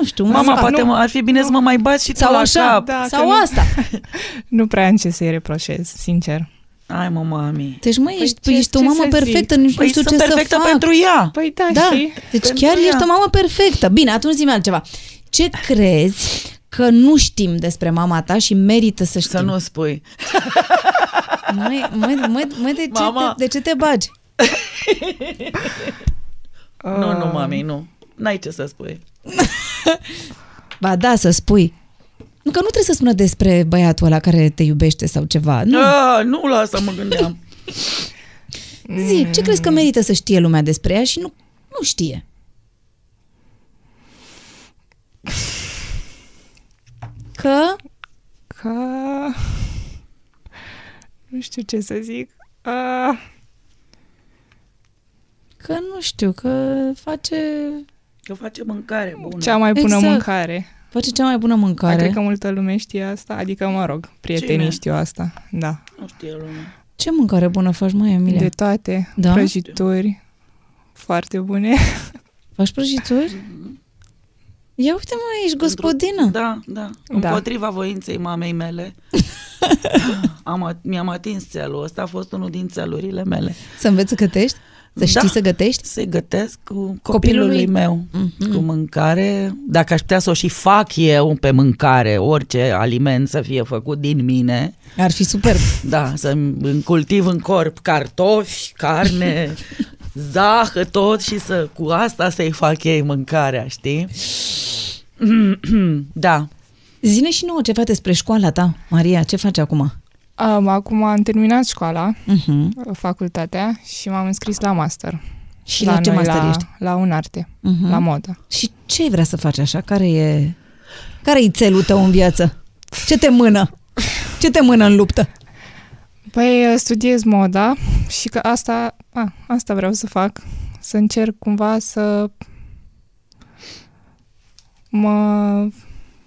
B: nu știu, un
D: Mama,
B: sfat.
D: poate mă, ar fi bine să mă mai bați și tu
B: Sau
D: la
B: așa,
D: cap.
I: Da,
B: sau
I: că nu-
B: asta.
I: Nu prea am ce să-i reproșez, sincer.
D: Ai, mă, mami.
B: Deci, măi,
I: Păi
B: ești,
I: ce-
B: ești o
I: ce
B: mamă
I: să
B: perfectă,
I: zic?
B: nici
D: Păi
B: nu știu
D: sunt
B: ce
D: perfectă
B: să fac.
D: pentru ea.
I: Păi da,
B: Da,
I: și...
B: deci
D: Pentru
B: chiar
D: ea.
B: ești o mamă perfectă. Bine, atunci zi altceva. Ce crezi că nu știm despre mama ta și merită să știm?
D: Să nu spui.
B: Măi, măi, măi, măi de, ce
D: Mama.
B: te, de ce te bagi?
D: Nu, nu, mami, nu. N-ai ce să spui.
B: Ba da, să spui. Nu că nu trebuie să spună despre băiatul ăla care te iubește sau ceva. Nu.
D: Ah, nu la asta mă gândeam.
B: Zi, ce crezi că merită să știe lumea despre ea și nu, nu știe? Că
I: Că... Nu știu ce să zic. Uh,
B: că nu știu, că face
D: Că face mâncare bună.
I: cea mai bună
B: Exact.
I: mâncare.
B: face cea mai bună
I: Care?
B: mâncare.
I: Cred că multă lume știe asta. Adică, mă rog, prietenii
D: Cine?
I: știu asta. Da.
D: Nu știe lumea.
B: Ce mâncare bună faci, mai Emilia?
I: De toate.
B: Da?
I: Prăjituri foarte bune.
B: Faci prăjituri? Ia uite mă, ești gospodină.
D: Da, da.
I: Da.
D: Împotriva voinței mamei mele. am, at- mi-am atins țelul. Ăsta a fost unul din țelurile mele.
B: Să înveți să gătești? Să știi
D: Da.
B: să gătești?
D: Să-i gătesc cu copilului,
B: Copilului?
D: meu.
B: Mhm.
D: Cu mâncare. Dacă aș putea să o și fac eu pe mâncare, orice aliment să fie făcut din mine,
B: Ar fi superb.
D: da, să îmi cultiv în corp cartofi, carne, zahă, tot și să cu asta să-i fac ei mâncarea, știi? da.
B: Zine și nouă ceva despre școala ta, Maria, ce faci acum?
I: Um, acum am terminat școala,
B: Uh-huh.
I: facultatea și m-am înscris la master.
B: Și la, ce
I: noi,
B: master
I: la,
B: ești?
I: La un arte,
B: Uh-huh.
I: la modă.
B: Și ce vrea să faci așa? Care e care e țelul tău în viață? Ce te mână? Ce te mână în luptă?
I: Păi studiez moda și că asta, a, asta vreau să fac. Să încerc cumva să mă,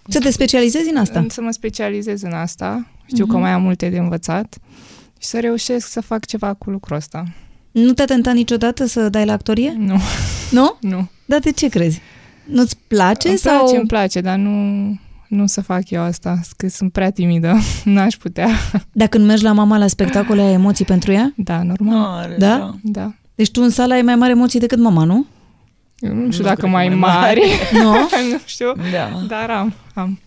B: Să te specializezi în asta?
I: să mă specializez în asta. Știu
B: Mhm.
I: că mai am multe de învățat și să reușesc să fac ceva cu lucrul ăsta.
B: Nu te-a tentat niciodată să dai la actorie?
I: Nu,
B: Nu?
I: nu.
B: Dar de ce crezi? Nu-ți place
I: îmi
B: sau...
I: place, îmi place, dar nu, nu să fac eu asta, că sunt prea timidă. N-aș putea.
B: Dacă când mergi la mama la spectacole, ai emoții pentru ea?
I: Da, normal.
D: Are,
B: Da?
I: Da.
B: Deci tu în sală ai mai mari emoții decât mama, nu?
I: Eu nu știu
D: Nu
I: dacă
D: cred că
I: mai
D: mai
I: mari.
B: Nu?
I: nu știu,
D: Da.
I: dar am, am.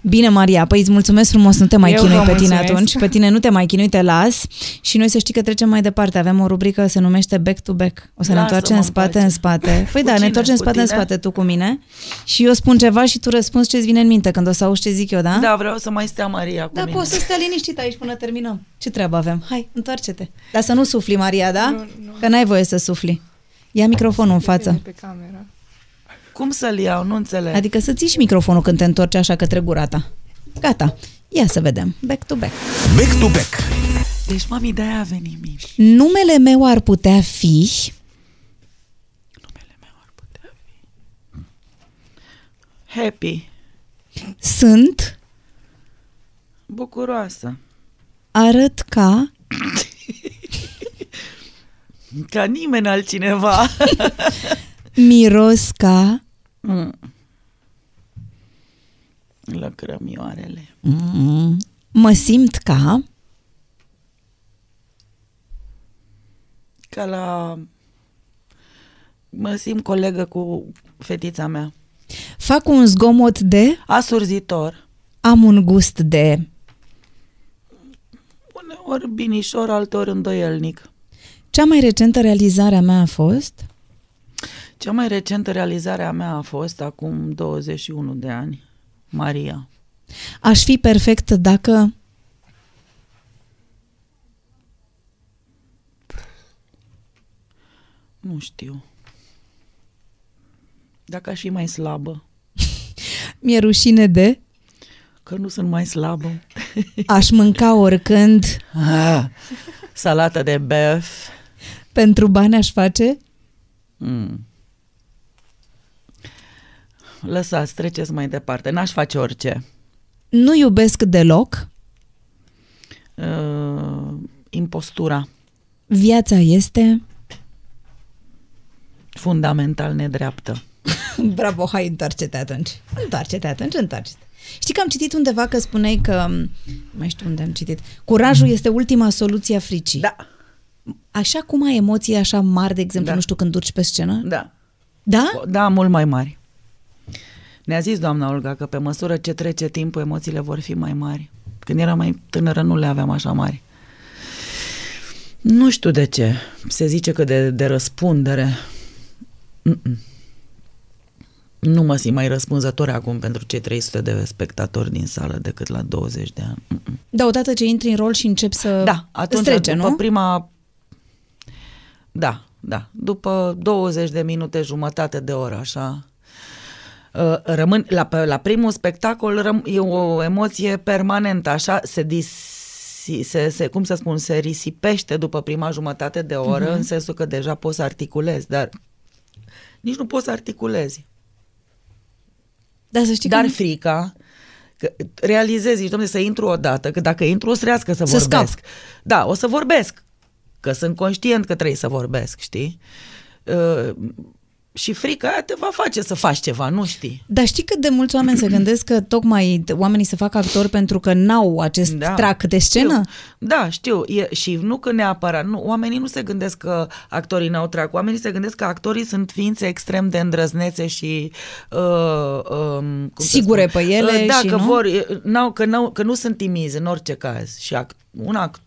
B: Bine, Maria, păi îți mulțumesc frumos, nu te mai
I: Eu
B: chinui
I: vă
B: pe tine
I: mulțumesc.
B: atunci. Pe tine nu te mai chinui, te las. Și noi să știi că trecem mai departe. Avem o rubrică, se numește Back to Back. O să ne
D: Lasă-mă
B: întoarcem în
D: în
B: spate,
D: pace.
B: în spate. Păi
D: Cu
B: da, ne
D: cine?
B: întoarcem în
D: Cu
B: spate, în
D: tine?
B: spate, tu cu mine. Și eu spun ceva și tu răspunzi ce-ți vine în minte când o să auzi ce zic eu, da?
D: Da, vreau să mai stea Maria cu
B: Da,
D: mine.
B: poți să stai liniștit aici până terminăm. Ce treabă avem? Hai, întoarce-te. Dar să nu sufli, Maria, da?
I: Nu, nu.
B: Că n-ai voie să sufli. Ia microfonul în față.
I: Pe camera.
D: Cum să-l iau? Nu înțeleg.
B: Adică să ții și microfonul când te întorci așa către gura ta. Gata. Ia să vedem. Back to back.
E: Back to back.
D: Deci, mami, de-aia a venit Miș.
B: Numele meu ar putea fi...
D: Numele meu ar putea fi... Happy.
B: Sunt,
D: Bucuroasă.
B: arăt ca,
D: Ca nimeni altcineva.
B: miros ca,
D: Mm. Lăcrămioarele.
B: mm, mă simt ca,
D: Ca la... Mă simt colegă cu fetița mea.
B: fac un zgomot de,
D: Asurzitor.
B: am un gust de...
D: Uneori binișor, alteori îndoielnic.
B: Cea mai recentă realizare a mea a fost...
D: Cea mai recentă realizare a mea a fost acum 21 de ani. Maria.
B: Aș fi perfect dacă...
D: Nu știu. Dacă aș fi mai slabă.
B: Mi-e rușine de...
D: Că nu sunt mai slabă.
B: Aș mânca oricând...
D: Ah, salată de bef.
B: Pentru bani aș face...
D: Mm. Lăsați, treceți mai departe. N-aș face orice.
B: Nu iubesc deloc.
D: Uh, impostura.
B: Viața este...
D: Fundamental nedreaptă.
B: Bravo, hai, întoarce-te atunci. Întoarce-te atunci, întoarce-te. Știi că am citit undeva că spuneai că... nu Mai știu unde am citit. Curajul este ultima soluție a fricii.
D: Da,
B: Așa cum ai emoții așa mari, de exemplu,
D: Da.
B: nu știu, când urci pe scenă?
D: da.
B: Da?
D: Da, mult mai mari. Ne-a zis doamna Olga că pe măsură ce trece timpul, emoțiile vor fi mai mari. Când eram mai tânără, nu le aveam așa mari. Nu știu de ce. Se zice că de, de răspundere. Mm-mm. Nu mă simt mai răspunzător acum pentru cei 300 de spectatori din sală decât la 20 de ani. Mm-mm.
B: Da, odată ce intri în rol și începi să
D: Da, atunci
B: îți trece,
D: după
B: nu?
D: prima... Da, da. După 20 de minute, jumătate de oră, așa, uh, rămân, la, pe- la primul spectacol răm, e o emoție permanentă, așa, se dis, se, se, cum să spun, se risipește după prima jumătate de oră,
B: Mhm.
D: uh-huh. în sensul că deja poți să articulezi, dar nici nu poți să articulezi.
B: Dar să știi
D: Dar
B: că...
D: frica, că realizezi, zici, domnule, să intru odată, că dacă intru o să trească să,
B: Să
D: vorbesc. Da, o să vorbesc, că sunt conștient că trebuie să vorbesc, știi? Uh, și frica aia te va face să faci ceva, nu știi.
B: Dar știi cât de mulți oameni se gândesc că tocmai oamenii se fac actori pentru că n-au acest da. trac de scenă?
D: Știu. Da, știu. E, și nu că neapărat. Nu, oamenii nu se gândesc că actorii n-au trac. Oamenii se gândesc că actorii sunt ființe extrem de îndrăznețe și... Uh, um, cum să
B: Sigure
D: spun?
B: pe ele
D: Uh, da,
B: și
D: că
B: nu?
D: vor... e, N-au, că, n-au, că nu sunt timizi în orice caz. Și act, un act,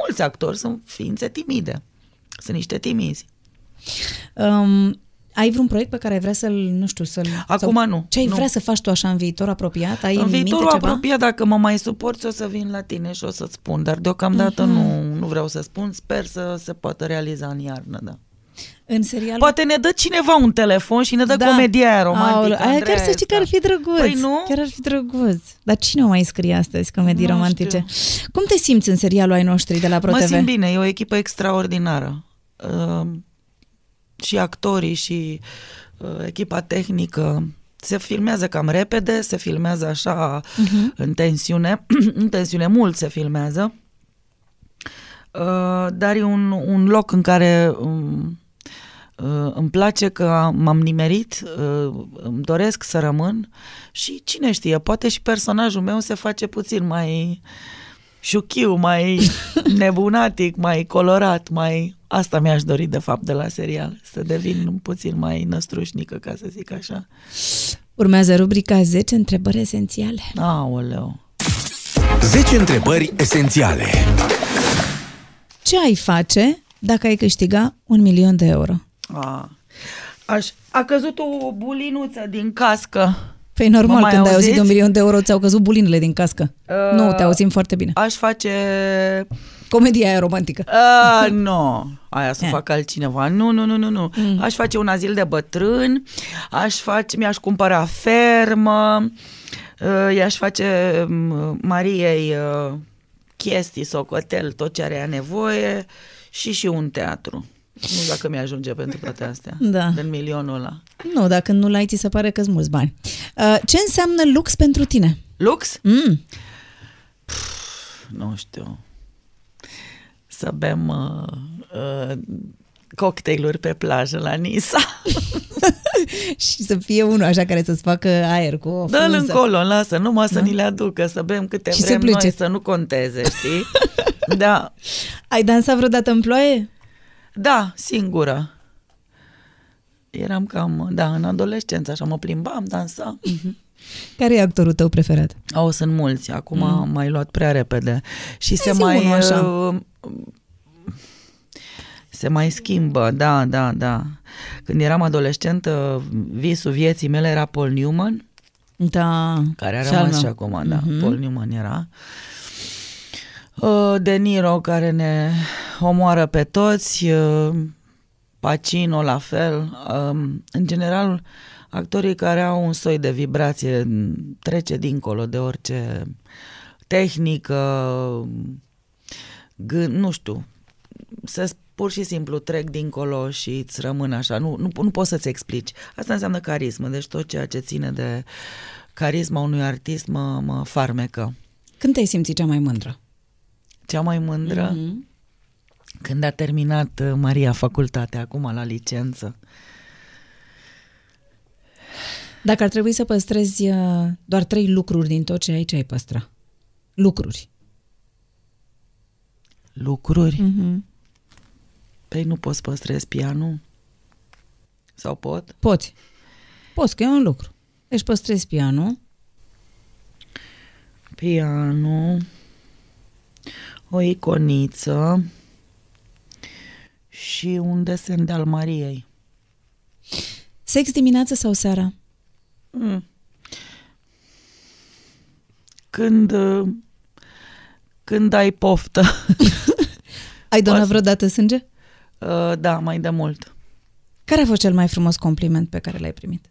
D: mulți actori sunt ființe timide. Sunt niște timizi.
B: Um, ai vreun proiect pe care ai vrea să-l, nu știu, să-l...
D: Acum
B: sau
D: nu,
B: Ce ai
D: nu.
B: vrea să faci tu așa în viitor apropiat? Ai în,
D: în
B: minte
D: viitorul
B: ceva?
D: apropiat, dacă mă mai suporți, o să vin la tine și o să-ți spun. Dar deocamdată
B: Mhm.
D: nu, nu vreau să spun. Sper să se poată realiza în iarnă, da.
B: În serial?
D: Poate ne dă cineva un telefon și ne dă da. comedia aia romantică.
B: Aoleu, aia chiar să știi că ar fi drăguț.
D: Păi nu?
B: Chiar ar fi drăguț. Dar cine o mai scrie astăzi comedii
D: Nu
B: romantice? Cum te simți în serialul ai noștri de la ProTV?
D: Mă simt bine, e o echipă extraordinară. Uh, și actorii și uh, echipa tehnică se filmează cam repede, se filmează așa
B: Mhm.
D: în tensiune, în tensiune mult se filmează, uh, dar e un, un loc în care um, uh, îmi place că m-am nimerit, uh, îmi doresc să rămân și cine știe, poate și personajul meu se face puțin mai șuchiu, mai nebunatic, mai colorat, mai... Asta mi-aș dori, de fapt, de la serial. Să devin puțin mai năstrușnică, ca să zic așa.
B: Urmează rubrica 10 întrebări esențiale.
D: Aoleu.
E: 10 întrebări esențiale.
B: Ce ai face dacă ai câștiga un milion de euro?
D: A, aș, a căzut o bulinuță din cască.
B: Păi normal,
D: mai
B: când ai auzit
D: auziți?
B: de un milion de euro, ți-au căzut bulinele din cască.
D: Uh,
B: nu, te auzim foarte bine.
D: Aș face...
B: Comedia aia romantică.
D: Uh, nu, aia să
B: Eh.
D: fac altcineva. Nu, nu, nu, nu, nu.
B: Mm.
D: Aș face un azil de bătrâni, aș face, mi-aș cumpăra fermă, uh, i-aș face um, Mariei uh, chestii, socotel, tot ce are ea nevoie și și un teatru. Nu știu dacă mi-ajunge pentru toate astea.
B: Da.
D: Din milionul ăla.
B: Nu, dacă nu l-ai, ți se pare că mulți bani. Uh, ce înseamnă lux pentru tine?
D: Lux?
B: Mm.
D: Nu știu. Să bem uh, uh, cocktailuri pe plajă la Nisa.
B: Și să fie unul așa care să-ți facă aer cu o
D: Dă-l
B: frunză.
D: încolo, lasă, numai să
B: Da.
D: ni le aducă, să bem câte
B: Și să
D: vrem
B: plece.
D: noi, să nu conteze, știi? da,
B: Ai dansat vreodată în ploaie?
D: Da, singură. Eram cam, da, în adolescență, așa mă plimbam, dansam.
B: Care e actorul tău preferat?
D: Au, sunt mulți, acum mm. am mai luat prea repede. Și se
B: zi
D: mai...
B: unul așa.
D: uh, Se mai schimbă, da, da, da. Când eram adolescentă, visul vieții mele era Paul Newman,
B: Da.
D: care a
B: Și al
D: rămas și
B: meu.
D: acum, da,
B: Mhm.
D: Paul Newman era. Uh, De Niro, care ne omoară pe toți, uh, Pacino, la fel. Um, În general, actorii care au un soi de vibrație m, trece dincolo de orice tehnică, gând, nu știu, să pur și simplu trec dincolo și îți rămân așa. Nu, nu, nu poți să-ți explici. Asta înseamnă carismă. Deci tot ceea ce ține de carisma unui artist mă, mă farmecă.
B: Când te-ai simțit cea mai mândră?
D: Cea mai mândră
B: Mhm.
D: când a terminat uh, Maria facultatea, acum la licență.
B: Dacă ar trebui să păstrezi uh, doar trei lucruri din tot ce ai, ce ai păstra? Lucruri.
D: Lucruri.
B: Mhm.
D: Păi nu poți păstrez pianul? Sau pot?
B: Poți. Poți, că e un lucru. Deci păstrezi pianul,
D: Pianul, o iconiță și un desen de al Mariei.
B: sex dimineața sau seara?
D: Mm. Când, uh, când ai poftă.
B: Ai donat
D: Poate.
B: vreodată sânge?
D: Uh, da, mai de mult.
B: Care a fost cel mai frumos compliment pe care l-ai primit?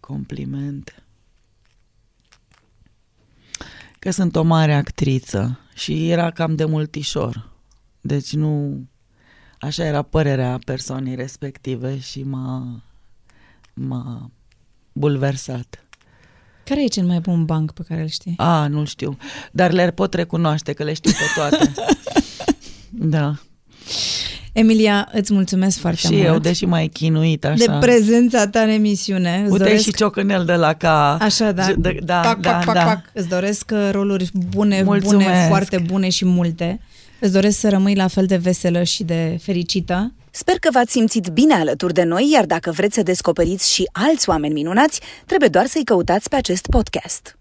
D: Complimente. Că sunt o mare actriță și era cam de multișor. Deci nu... Așa era părerea persoanei respective și m-a, m-a bulversat.
B: Care e cel mai bun banc pe care îl știi?
D: A, nu știu. Dar le pot recunoaște că le știu pe toate. da.
B: Emilia, îți mulțumesc foarte
D: Și
B: mult.
D: eu, deși mai chinuit așa.
B: de prezența ta în emisiune. Îți
D: Uite
B: doresc...
D: și ciocănel de la ca...
B: Așa, da.
D: Da, da,
B: pac,
D: da,
B: pac, pac,
D: da.
B: pac. Îți doresc uh, roluri bune, bune,
D: Mulțumesc.
B: foarte bune și multe. Îți doresc să rămâi la fel de veselă și de fericită.
A: Sper că v-ați simțit bine alături de noi, iar dacă vreți să descoperiți și alți oameni minunați, trebuie doar să-i căutați pe acest podcast.